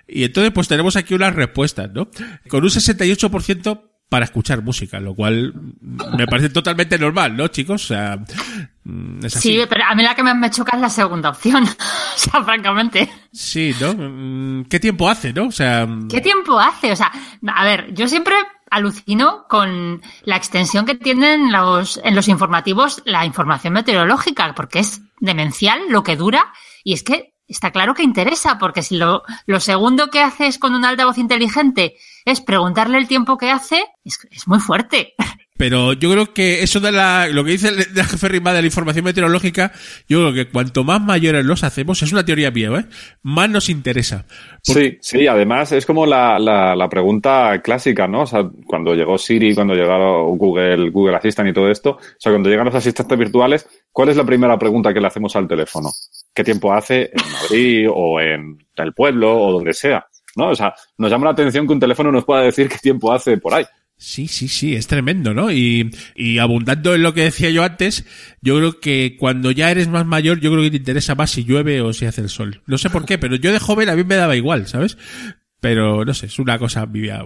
Y entonces pues tenemos aquí unas respuestas, ¿no? Con un 68% para escuchar música, lo cual me parece totalmente normal, ¿no, chicos? O sea, Mm, Es así. Sí, pero a mí la que me, me choca es la segunda opción. o sea, francamente. Sí, ¿no? Mm, ¿Qué tiempo hace, no? O sea, mm, ¿Qué tiempo hace? O sea, a ver, yo siempre alucino con la extensión que tienen los, en los informativos la información meteorológica, porque es demencial lo que dura y es que está claro que interesa, porque si lo, lo segundo que haces con un altavoz inteligente es preguntarle el tiempo que hace, es, es muy fuerte. Pero yo creo que eso de la, lo que dice el- la jefe Rima de la información meteorológica, yo creo que cuanto más mayores los hacemos, es una teoría mía, ¿eh? Más nos interesa. Sí, sí, además es como la, la, la pregunta clásica, ¿no? O sea, cuando llegó Siri, cuando llegaron Google, Google Assistant y todo esto, o sea, cuando llegan los asistentes virtuales, ¿cuál es la primera pregunta que le hacemos al teléfono? ¿Qué tiempo hace en Madrid o en el pueblo o donde sea? ¿No? O sea, nos llama la atención que un teléfono nos pueda decir qué tiempo hace por ahí. Sí, sí, sí, es tremendo, ¿no? Y, y abundando en lo que decía yo antes, yo creo que cuando ya eres más mayor, yo creo que te interesa más si llueve o si hace el sol. No sé por qué, pero yo de joven a mí me daba igual, ¿sabes? Pero no sé, es una cosa, vivía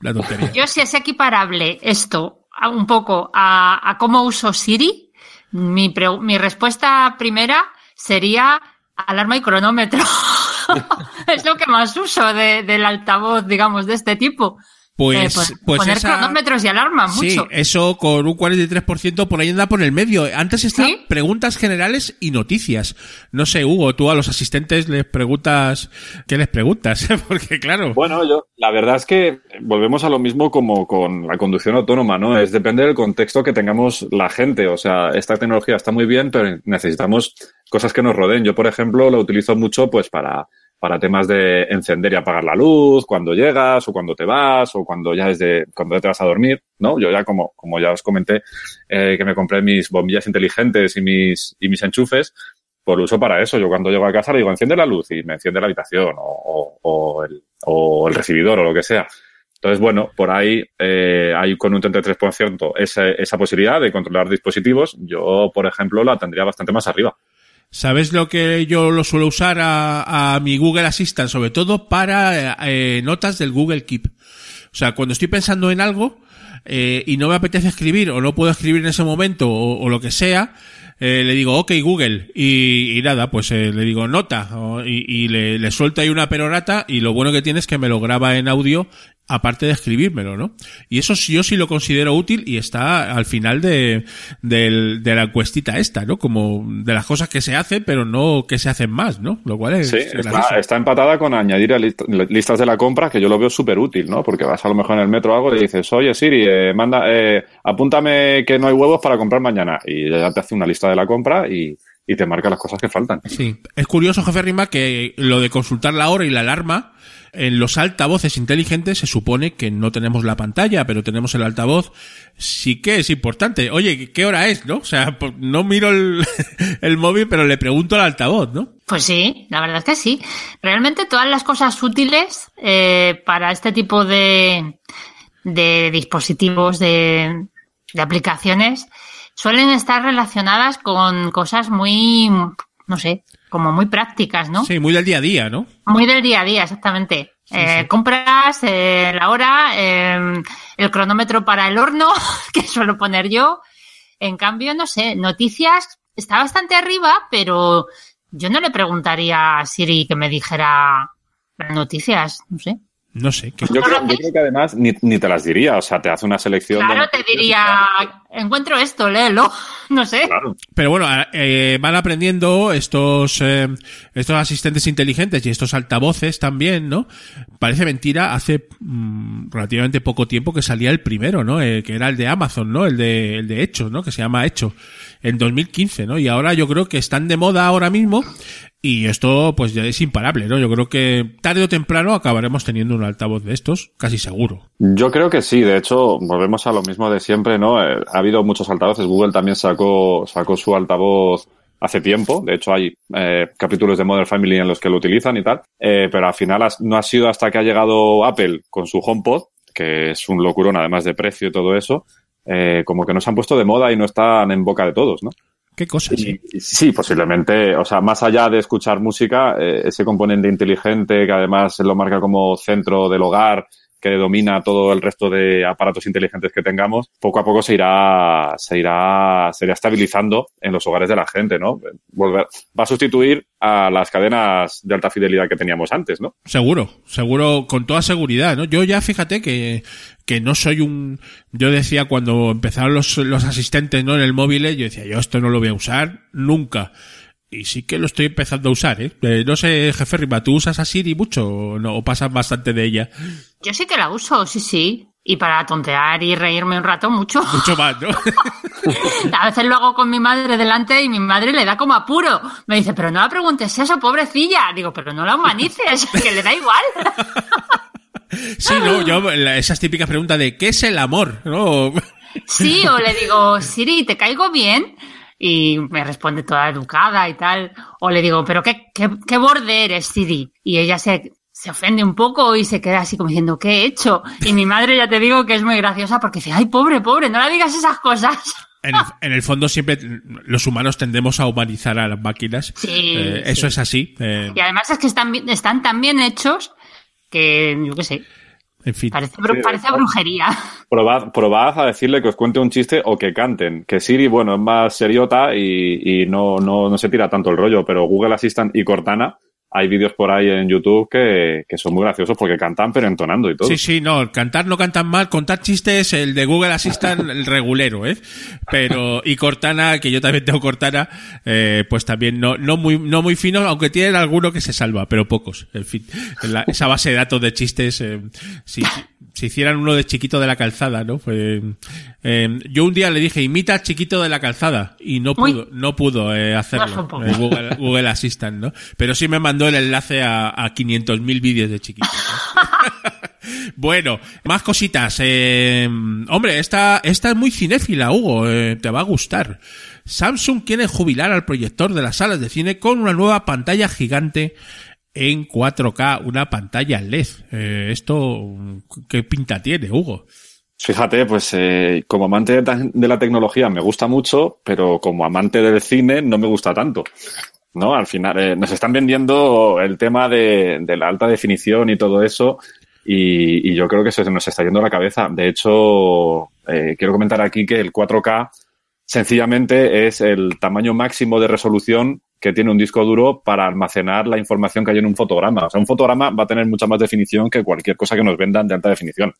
una tontería. Yo si es equiparable esto a un poco a, a cómo uso Siri, mi, pre- mi respuesta primera sería alarma y cronómetro. es lo que más uso de- del altavoz, digamos, de este tipo. Pues, Eh, pon- pues poner esa- cronómetros y alarmas, Sí, mucho. eso con un 43% por ahí anda por el medio. Antes están ¿Sí? preguntas generales y noticias. No sé, Hugo, tú a los asistentes les preguntas, ¿qué les preguntas? Porque claro, Bueno, yo, la verdad es que volvemos a lo mismo como con la conducción autónoma, ¿no? Es depende del contexto que tengamos la gente. O sea, esta tecnología está muy bien, pero necesitamos cosas que nos rodeen. Yo, por ejemplo, lo utilizo mucho pues para, para temas de encender y apagar la luz, cuando llegas, o cuando te vas, o cuando ya es de, cuando ya te vas a dormir, ¿no? Yo ya como, como ya os comenté, eh, que me compré mis bombillas inteligentes y mis, y mis enchufes, por uso para eso. Yo cuando llego a casa le digo, enciende la luz y me enciende la habitación o, o- o el, o el recibidor o lo que sea. Entonces, bueno, por ahí eh, hay con un 33% esa, esa posibilidad de controlar dispositivos. Yo, por ejemplo, la tendría bastante más arriba. ¿Sabes lo que yo lo suelo usar a, a mi Google Assistant? Sobre todo para eh, notas del Google Keep. O sea, cuando estoy pensando en algo eh, y no me apetece escribir o no puedo escribir en ese momento o, o lo que sea, eh, le digo, ok, Google, y, y nada, pues eh, le digo nota, y, y le, le suelto ahí una perorata, y lo bueno que tiene es que me lo graba en audio, aparte de escribírmelo, ¿no? Y eso sí, yo sí lo considero útil y está al final de, de la encuestita esta, ¿no? Como de las cosas que se hacen, pero no que se hacen más, ¿no? Lo cual es Sí, está, está empatada con añadir a list- listas de la compra, que yo lo veo súper útil, ¿no? Porque vas a lo mejor en el metro o algo y dices, oye Siri, eh, manda, eh, apúntame que no hay huevos para comprar mañana. Y ya te hace una lista de la compra y, y te marca las cosas que faltan. Sí, es curioso, jefe Rima, que lo de consultar la hora y la alarma en los altavoces inteligentes se supone que no tenemos la pantalla, pero tenemos el altavoz. Sí que es importante. Oye, ¿qué hora es, no? O sea, no miro el, móvil, pero le pregunto al altavoz, ¿no? Pues sí, la verdad es que sí. Realmente todas las cosas útiles eh, para este tipo de, de dispositivos, de aplicaciones, suelen estar relacionadas con cosas muy, no sé, como muy prácticas, ¿no? Sí, muy del día a día, ¿no? Muy del día a día, exactamente. Eh, Compras, eh, la hora, eh, el cronómetro para el horno, que suelo poner yo. En cambio, no sé, noticias está bastante arriba, pero yo no le preguntaría a Siri que me dijera las noticias, no sé. No sé. ¿qué- Yo creo, yo creo que además ni, ni te las diría, o sea, te hace una selección de Claro, te diría, encuentro esto, léelo, no sé. Claro. Pero bueno, eh, van aprendiendo estos, eh, estos asistentes inteligentes y estos altavoces también, ¿no? Parece mentira, hace mm, relativamente poco tiempo que salía el primero, ¿no? Eh, que era el de Amazon, ¿no? El de, el de Hecho, ¿no? Que se llama Hecho, en 2015, ¿no? Y ahora yo creo que están de moda ahora mismo y esto pues ya es imparable, ¿no? Yo creo que tarde o temprano acabaremos teniendo un altavoz de estos, casi seguro. Yo creo que sí, de hecho, volvemos a lo mismo de siempre, ¿no? Eh, ha habido muchos altavoces, Google también sacó, sacó su altavoz hace tiempo, de hecho hay eh, capítulos de Modern Family en los que lo utilizan y tal, eh, pero al final no ha sido hasta que ha llegado Apple con su HomePod, que es un locurón además de precio y todo eso, eh, como que no se han puesto de moda y no están en boca de todos, ¿no? Sí, posiblemente, o sea, más allá de escuchar música, eh, ese componente inteligente que además lo marca como centro del hogar que domina todo el resto de aparatos inteligentes que tengamos, poco a poco se irá, se irá, se irá estabilizando en los hogares de la gente, ¿no? Volver, va a sustituir a las cadenas de alta fidelidad que teníamos antes, ¿no? Seguro, seguro, con toda seguridad, ¿no? Yo ya fíjate que, que no soy un, yo decía cuando empezaron los, los asistentes, ¿no? En el móvil, yo decía, yo esto no lo voy a usar nunca. Y sí que lo estoy empezando a usar, ¿eh? Eh, no sé, jefe Rima, ¿tú usas a Siri mucho o, no, o pasas bastante de ella? Yo sí que la uso, sí, sí. Y para tontear y reírme un rato, mucho. Mucho más, ¿no? A veces lo hago con mi madre delante y mi madre le da como apuro. Me dice, pero no la preguntes eso, pobrecilla. Digo, pero no la humanices, que le da igual. Sí, no, yo, esas típicas preguntas de ¿qué es el amor? ¿No? Sí, o le digo, Siri, ¿te caigo bien? Y me responde toda educada y tal. O le digo, pero qué, qué, qué borde eres, Siri. Y ella se, se ofende un poco y se queda así como diciendo, ¿qué he hecho? Y mi madre ya te digo que es muy graciosa porque dice, ay, pobre, pobre, no le digas esas cosas. En el, en el fondo siempre los humanos tendemos a humanizar a las máquinas. Sí, Eh, sí. Eso es así. eh, Y además es que están, están tan bien hechos que, yo qué sé, en fin. parece, parece brujería. Probad, probad a decirle que os cuente un chiste o que canten. Que Siri, bueno, es más seriota y, y no, no, no se tira tanto el rollo, pero Google Assistant y Cortana, hay vídeos por ahí en YouTube que, que son muy graciosos porque cantan pero entonando y todo. Sí, sí, no, cantar no cantan mal, contar chistes, el de Google Assistant, el regulero, ¿eh? Pero, y Cortana, que yo también tengo Cortana, eh, pues también no, no muy, no muy fino, aunque tienen alguno que se salva, pero pocos, en fin. La- esa base de datos de chistes, eh, si, si hicieran uno de chiquito de la calzada, ¿no? Pues, eh, yo un día le dije, imita a chiquito de la calzada, y no pudo, no pudo eh, hacerlo, eh, Google, Google Assistant, ¿no? Pero sí me mandó el enlace a, a 500.000 vídeos de chiquito. Bueno, más cositas. Eh, hombre, esta, esta es muy cinéfila, Hugo. eh, te va a gustar. Samsung quiere jubilar al proyector de las salas de cine con una nueva pantalla gigante en 4K, una pantalla LED. Eh, esto, ¿qué pinta tiene, Hugo? Fíjate, pues eh, como amante de la tecnología me gusta mucho, pero como amante del cine no me gusta tanto. ¿No? Al final eh, nos están vendiendo el tema de, de la alta definición y todo eso, y, y yo creo que se nos está yendo la cabeza. De hecho, eh, quiero comentar aquí que el 4K sencillamente es el tamaño máximo de resolución que tiene un disco duro para almacenar la información que hay en un fotograma. O sea, un fotograma va a tener mucha más definición que cualquier cosa que nos vendan de alta definición.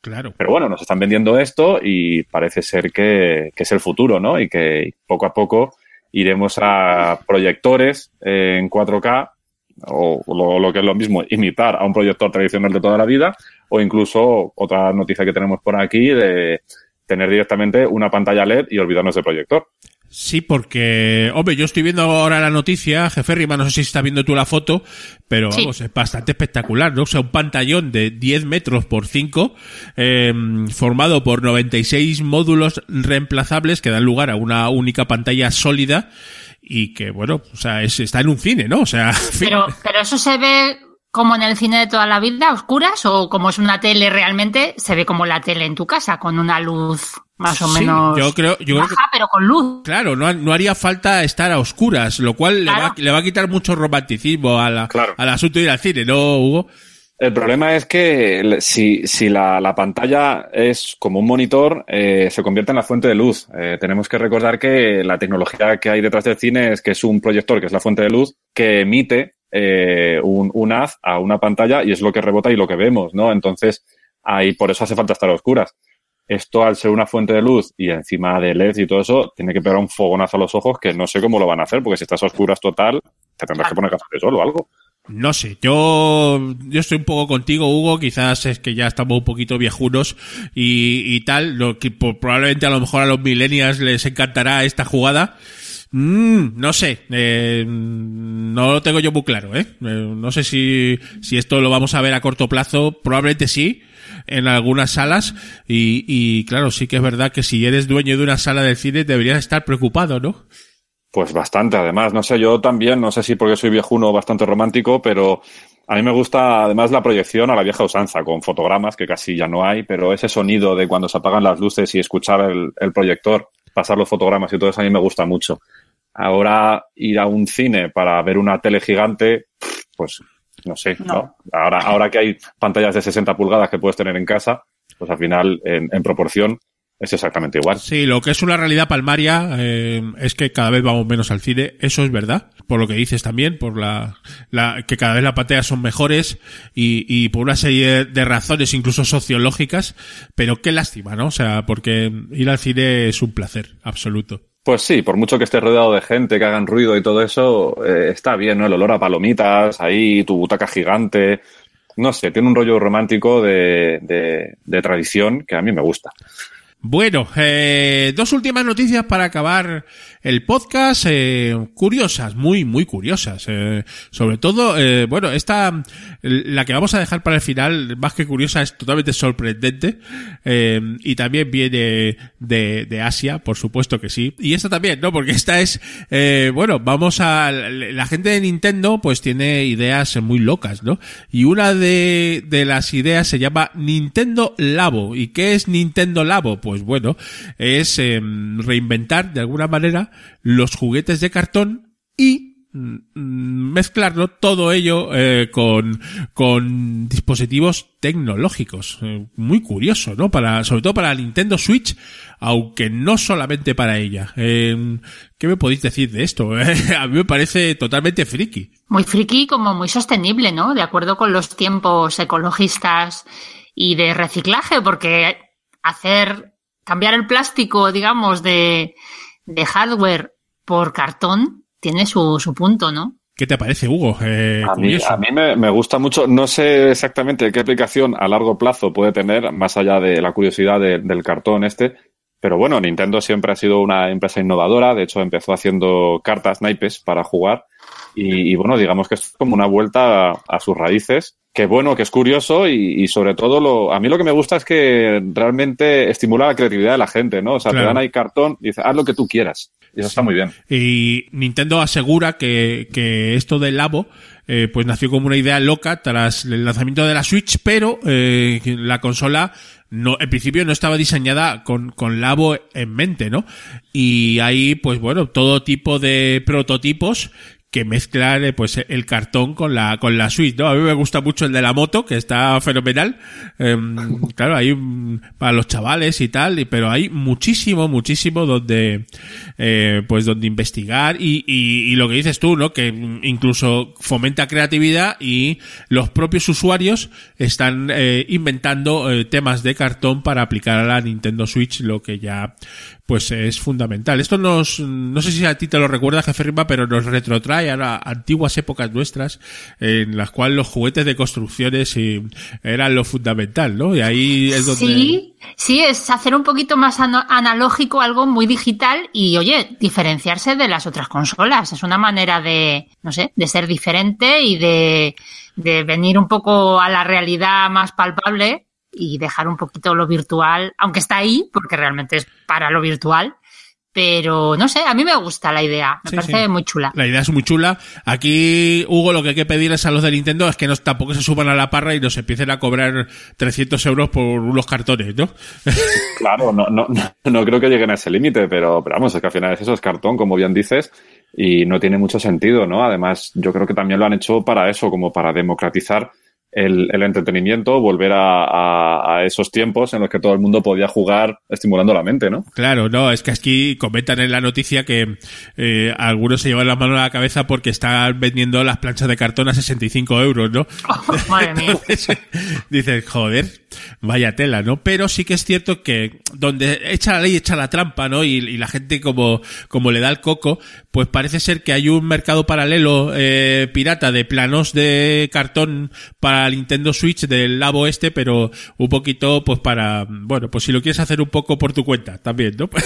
Claro. Pero bueno, nos están vendiendo esto y parece ser que, que es el futuro, ¿no? Y que poco a poco iremos a proyectores eh, en 4K o lo, lo que es lo mismo, imitar a un proyector tradicional de toda la vida o incluso otra noticia que tenemos por aquí de tener directamente una pantalla LED y olvidarnos del proyector. Sí, porque, hombre, yo estoy viendo ahora la noticia, jefe Rima, no sé si estás viendo tú la foto, pero Sí. vamos, es bastante espectacular, ¿no? O sea, un pantallón de 10 metros por 5, eh, formado por 96 módulos reemplazables que dan lugar a una única pantalla sólida y que, bueno, o sea, es- está en un cine, ¿no? O sea. Pero, pero eso se ve como en el cine de toda la vida, oscuras, o como es una tele realmente, se ve como la tele en tu casa, con una luz más o Sí, menos yo creo- yo creo baja, que- pero con luz. Claro, no, no haría falta estar a oscuras, lo cual le, va, Claro. le va a quitar mucho romanticismo a la- Claro. al asunto de ir al cine, ¿no, Hugo? El problema es que si, si la, la pantalla es como un monitor, eh, se convierte en la fuente de luz. Eh, tenemos que recordar que la tecnología que hay detrás del cine es que es un proyector, que es la fuente de luz, que emite eh, un, un haz a una pantalla y es lo que rebota y lo que vemos, ¿no? Entonces, ahí por eso hace falta estar a oscuras. Esto, al ser una fuente de luz y encima de LED y todo eso, tiene que pegar un fogonazo a los ojos que no sé cómo lo van a hacer, porque si estás a oscuras total, te tendrás que poner gafas de sol o algo. No sé, yo, yo estoy un poco contigo, Hugo, quizás es que ya estamos un poquito viejunos y, y tal, lo que probablemente a lo mejor a los millennials les encantará esta jugada. Mm, no sé, eh, no lo tengo yo muy claro, ¿eh? Eh, No sé si, si esto lo vamos a ver a corto plazo, probablemente sí, en algunas salas y, y claro, sí que es verdad que si eres dueño de una sala del cine deberías estar preocupado, ¿no? Pues bastante, además. No sé, yo también, no sé si porque soy viejuno bastante romántico, pero a mí me gusta además la proyección a la vieja usanza, con fotogramas, que casi ya no hay, pero ese sonido de cuando se apagan las luces y escuchar el proyector, pasar los fotogramas y todo eso a mí me gusta mucho. Ahora ir a un cine para ver una tele gigante, pues no sé, ¿no? Ahora, ahora que hay pantallas de 60 pulgadas que puedes tener en casa, pues al final, en, en proporción, es exactamente igual. Sí, lo que es una realidad palmaria eh, es que cada vez vamos menos al cine, eso es verdad, por lo que dices también, por la, la que cada vez las pantallas son mejores y, y por una serie de razones incluso sociológicas, pero qué lástima, ¿no? O sea, porque ir al cine es un placer absoluto. Pues sí, por mucho que estés rodeado de gente, que hagan ruido y todo eso, eh, está bien, ¿no? El olor a palomitas, ahí, tu butaca gigante. No sé, tiene un rollo romántico de, de, de tradición que a mí me gusta. Bueno, eh, dos últimas noticias para acabar el podcast, eh, curiosas, muy, muy curiosas. Eh, sobre todo, bueno, esta, la que vamos a dejar para el final, más que curiosa, es totalmente sorprendente. Y también viene de, de Asia, por supuesto que sí. Y esta también, ¿no? Porque esta es, bueno, vamos a, la gente de Nintendo pues tiene ideas muy locas, ¿no? Y una de, de las ideas se llama Nintendo Labo. ¿Y qué es Nintendo Labo? Pues bueno, es eh, reinventar de alguna manera los juguetes de cartón y mm, mezclarlo todo ello eh, con, con dispositivos tecnológicos. Eh, muy curioso, ¿no? Para, sobre todo para Nintendo Switch, aunque no solamente para ella. Eh, ¿Qué me podéis decir de esto? A mí me parece totalmente friki. Muy friki como muy sostenible, ¿no? De acuerdo con los tiempos ecologistas y de reciclaje, porque hacer cambiar el plástico, digamos, de, de hardware por cartón tiene su, su punto, ¿no? ¿Qué te parece, Hugo? Eh, A mí, a mí me, me gusta mucho, no sé exactamente qué aplicación a largo plazo puede tener, más allá de la curiosidad de- del cartón este, pero bueno, Nintendo siempre ha sido una empresa innovadora, de hecho empezó haciendo cartas naipes para jugar. Y, y bueno, digamos que es como una vuelta a, a sus raíces, que bueno, que es curioso y, y sobre todo lo, a mí lo que me gusta es que realmente estimula la creatividad de la gente, ¿no? O sea, Claro. te dan ahí cartón y dices, haz lo que tú quieras. Y eso está muy bien. Y Nintendo asegura que, que esto del Labo eh, pues nació como una idea loca tras el lanzamiento de la Switch, pero eh, la consola no, en principio no estaba diseñada con, con Labo en mente, ¿no? Y hay, pues bueno, todo tipo de prototipos que mezclan eh, pues el cartón con la con la Switch, ¿no? A mí me gusta mucho el de la moto, que está fenomenal. Em, claro, hay para los chavales y tal, y- pero hay muchísimo, muchísimo donde eh, pues donde investigar y, y, y lo que dices tú, ¿no? Que incluso fomenta creatividad y los propios usuarios están eh, inventando eh, temas de cartón para aplicar a la Nintendo Switch, lo que ya pues es fundamental. Esto nos, no sé si a ti te lo recuerda, jefe Rima, pero nos retrotrae a, la- antiguas épocas nuestras en las cuales los juguetes de construcciones y, eran lo fundamental, ¿no? Y ahí es donde... Sí, sí, es hacer un poquito más analógico algo muy digital y, oye, diferenciarse de las otras consolas. Es una manera de, no sé, de ser diferente y de, de venir un poco a la realidad más palpable y dejar un poquito lo virtual, aunque está ahí, porque realmente es para lo virtual. Pero, no sé, a mí me gusta la idea, me Sí, parece sí. muy chula. La idea es muy chula. Aquí, Hugo, lo que hay que pedirles a los de Nintendo es que no, tampoco se suban a la parra y nos empiecen a cobrar 300 euros por unos cartones, ¿no? Claro, no, no, no, no creo que lleguen a ese límite, pero, pero vamos, es que al final es eso, es cartón, como bien dices, y no tiene mucho sentido, ¿no? Además, yo creo que también lo han hecho para eso, como para democratizar el, el entretenimiento, volver a, a- a esos tiempos en los que todo el mundo podía jugar estimulando la mente, ¿no? Claro, no, es que aquí comentan en la noticia que eh, algunos se llevan las manos a la cabeza porque están vendiendo las planchas de cartón a 65 euros, ¿no? Madre mía. Dices, joder, vaya tela, ¿no? Pero sí que es cierto que donde echa la ley, echa la trampa, ¿no? Y, y la gente como, como le da el coco, pues parece ser que hay un mercado paralelo eh, pirata de planos de cartón para Nintendo Switch del labo este, pero un poquito, pues para, bueno, pues si lo quieres hacer un poco por tu cuenta también, ¿no?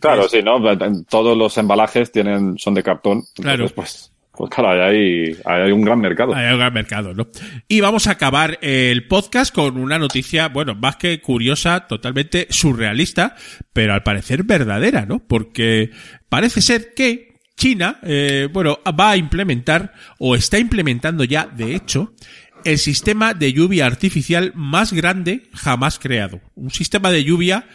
Claro, sí, ¿no? Todos los embalajes tienen, son de cartón. Claro. pues, pues claro, ahí hay, ahí hay un gran mercado. Hay un gran mercado, ¿no? Y vamos a acabar el podcast con una noticia, bueno, más que curiosa, totalmente surrealista, pero al parecer verdadera, ¿no? Porque parece ser que China, eh, bueno, va a implementar, o está implementando ya, de hecho, el sistema de lluvia artificial más grande jamás creado. Un sistema de lluvia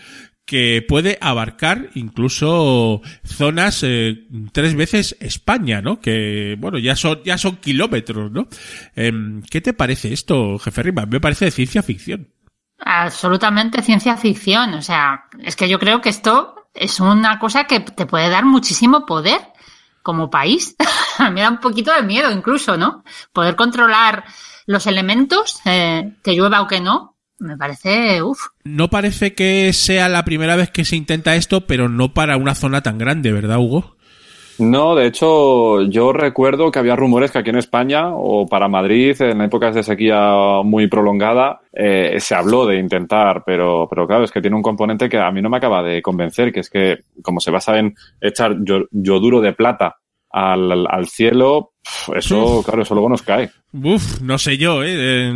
que puede abarcar incluso zonas eh, tres veces España, ¿no? Que, bueno, ya son, ya son kilómetros, ¿no? Em, ¿Qué te parece esto, jefe Rima? Me parece ciencia ficción. Absolutamente ciencia ficción. O sea, es que yo creo que esto es una cosa que te puede dar muchísimo poder como país. me da un poquito de miedo incluso, ¿no? Poder controlar los elementos, eh, que llueva o que no, me parece, uff. No parece que sea la primera vez que se intenta esto, pero no para una zona tan grande, ¿verdad, Hugo? No, de hecho, yo recuerdo que había rumores que aquí en España o para Madrid, en épocas de sequía muy prolongada, eh, se habló de intentar, pero, pero claro, es que tiene un componente que a mí no me acaba de convencer, que es que como se basa en echar yoduro de plata al, al cielo, eso, claro, eso luego nos cae. Uf, no sé yo, ¿eh?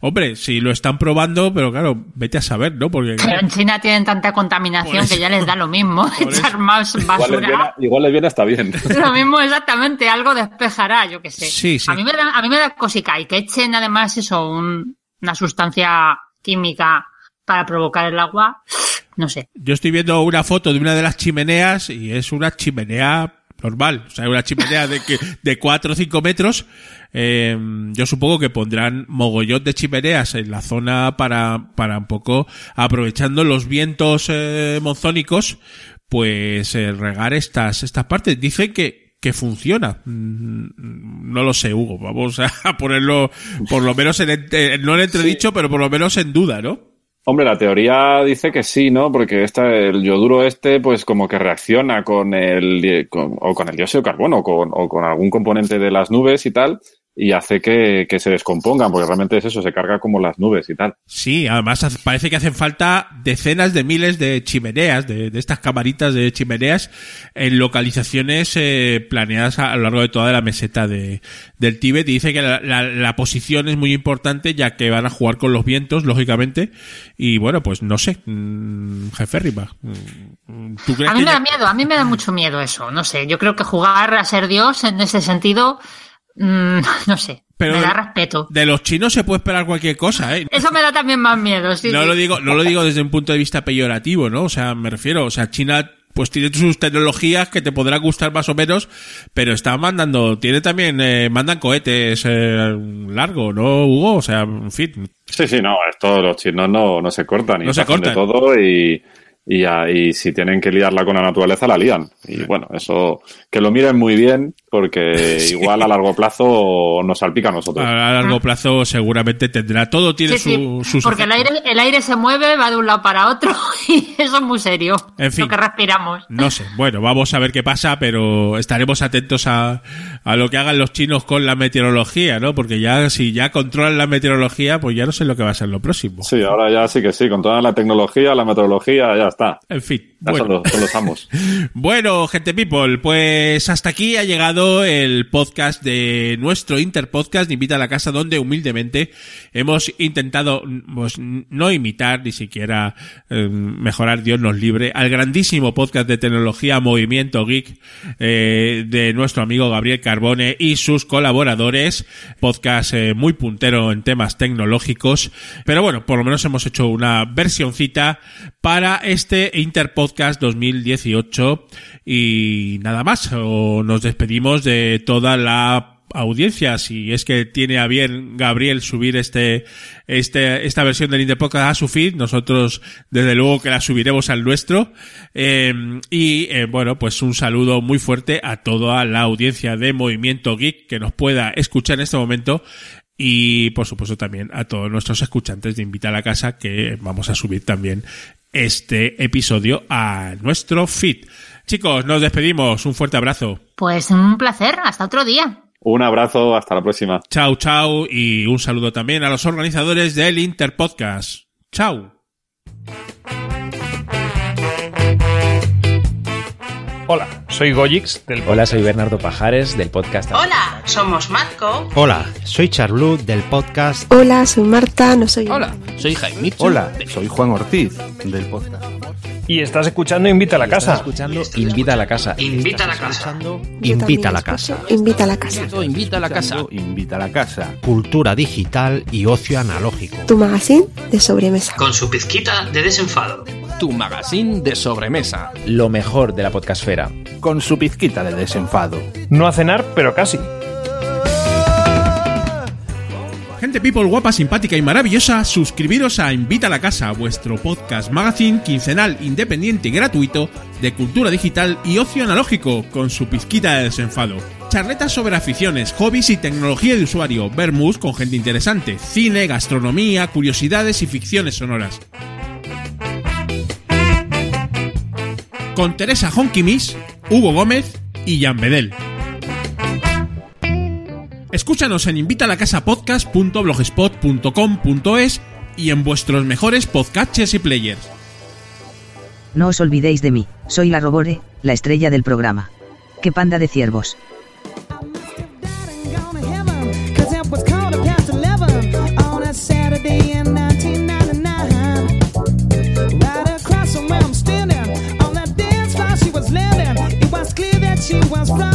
hombre, si lo están probando, pero claro, vete a saber, ¿no? Porque pero en China tienen tanta contaminación que ya les da lo mismo echar más basura. Igual les, viene, hasta bien. Lo mismo exactamente, algo despejará, yo qué sé. Sí, sí. A mí me da, a mí me da cosica y que echen además eso, una sustancia química para provocar el agua, no sé. Yo estoy viendo una foto de una de las chimeneas y es una chimenea normal, o sea, una chimenea de que de 4 o 5 metros. Eh, yo supongo que pondrán mogollón de chimeneas en la zona para, para un poco aprovechando los vientos eh, monzónicos, pues eh, regar estas, estas partes. Dicen que, que funciona. Mm, no lo sé, Hugo. Vamos a ponerlo, por lo menos en, no en entredicho, pero por lo menos en duda, ¿no? Hombre, la teoría dice que sí, ¿no? Porque esta, el yoduro este, pues como que reacciona con el, o con el dióxido de carbono o con, o con algún componente de las nubes y tal, y hace que, que, se descompongan, porque realmente es eso, se carga como las nubes y tal. Sí, además parece que hacen falta decenas de miles de chimeneas, de, de estas camaritas de chimeneas, en localizaciones eh, planeadas a, lo largo de toda la meseta de, del Tíbet. Y dice que la, la, la, posición es muy importante, ya que van a jugar con los vientos, lógicamente. Y bueno, pues no sé, mmm, jefe Riva. ¿tú crees a mí me ya... da miedo, a mí me da mucho miedo eso, no sé. Yo creo que jugar a ser Dios en ese sentido Mm, no sé. Pero me da respeto. De los chinos se puede esperar cualquier cosa, ¿eh? Eso me da también más miedo, sí. No sí. lo digo, no lo digo desde un punto de vista peyorativo, ¿no? O sea, me refiero, o sea, China pues tiene sus tecnologías que te podrán gustar más o menos, pero está mandando, tiene también, eh, mandan cohetes eh, largos, ¿no, Hugo? O sea, en fin. Sí, sí, no, esto los chinos no, no se cortan. Y no se cortan. De todo y, y, y, si tienen que liarla con la naturaleza, la lían. Y bueno, eso, que lo miren muy bien, porque igual a largo plazo nos salpica a nosotros. A largo plazo seguramente tendrá, todo tiene sí, su, sí, sus Porque el aire, el aire se mueve, va de un lado para otro, y eso es muy serio. En fin. Lo que respiramos. No sé, bueno, vamos a ver qué pasa, pero estaremos atentos a, a lo que hagan los chinos con la meteorología, ¿no? Porque ya, si ya controlan la meteorología, pues ya no sé lo que va a ser lo próximo. Sí, ahora ya sí que sí, con toda la tecnología, la meteorología, ya está. En fin. Ya bueno. son, los, son los amos. bueno, gente people, pues hasta aquí ha llegado el podcast de nuestro Interpodcast Invita a la Casa, donde humildemente hemos intentado pues, no imitar, ni siquiera eh, mejorar, Dios nos libre, al grandísimo podcast de tecnología Movimiento Geek eh, de nuestro amigo Gabriel Carbone y sus colaboradores. Podcast eh, muy puntero en temas tecnológicos. Pero bueno, por lo menos hemos hecho una versioncita para este Interpodcast 2018 y nada más. O nos despedimos de toda la audiencia, si es que tiene a bien Gabriel subir este, este, esta versión del Interpodcast a su feed, nosotros desde luego que la subiremos al nuestro. Eh, y eh, bueno, pues un saludo muy fuerte a toda la audiencia de Movimiento Geek que nos pueda escuchar en este momento y por supuesto también a todos nuestros escuchantes de Invita a la Casa que vamos a subir también este episodio a nuestro feed. Chicos, nos despedimos. Un fuerte abrazo. Pues un placer. Hasta otro día. Un abrazo. Hasta la próxima. Chao, chao. Y un saludo también a los organizadores del Interpodcast. Chao. Hola, soy Goyix del Hola, soy Bernardo Pajares del podcast. Hola, somos Marco. Hola, soy Charlu del podcast. Hola, soy Marta, no soy Hola, soy Jaime. Hola, soy Juan Ortiz del podcast. Y estás escuchando Invita a la Casa. Estás escuchando Invita a la Casa. Invita a la casa. Invita a la casa. Invita a la casa. Invita a la casa. Invita a la casa. Cultura digital y ocio analógico. Tu magazine de sobremesa. Con su pizquita de desenfado. Tu magazine de sobremesa. Lo mejor de la podcastfera. Con su pizquita de desenfado. No a cenar, pero casi. Gente people guapa, simpática y maravillosa, suscribiros a Invita a la Casa, vuestro podcast magazine quincenal independiente y gratuito de cultura digital y ocio analógico, con su pizquita de desenfado. Charletas sobre aficiones, hobbies y tecnología de usuario, vermouth con gente interesante, cine, gastronomía, curiosidades y ficciones sonoras. Con Teresa Honkimis, Hugo Gómez y Jan Bedel. Escúchanos en invitalacasapodcast.blogspot.com.es y en vuestros mejores podcasts y players. No os olvidéis de mí, soy la Robore, la estrella del programa. ¡Qué panda de ciervos! you was right.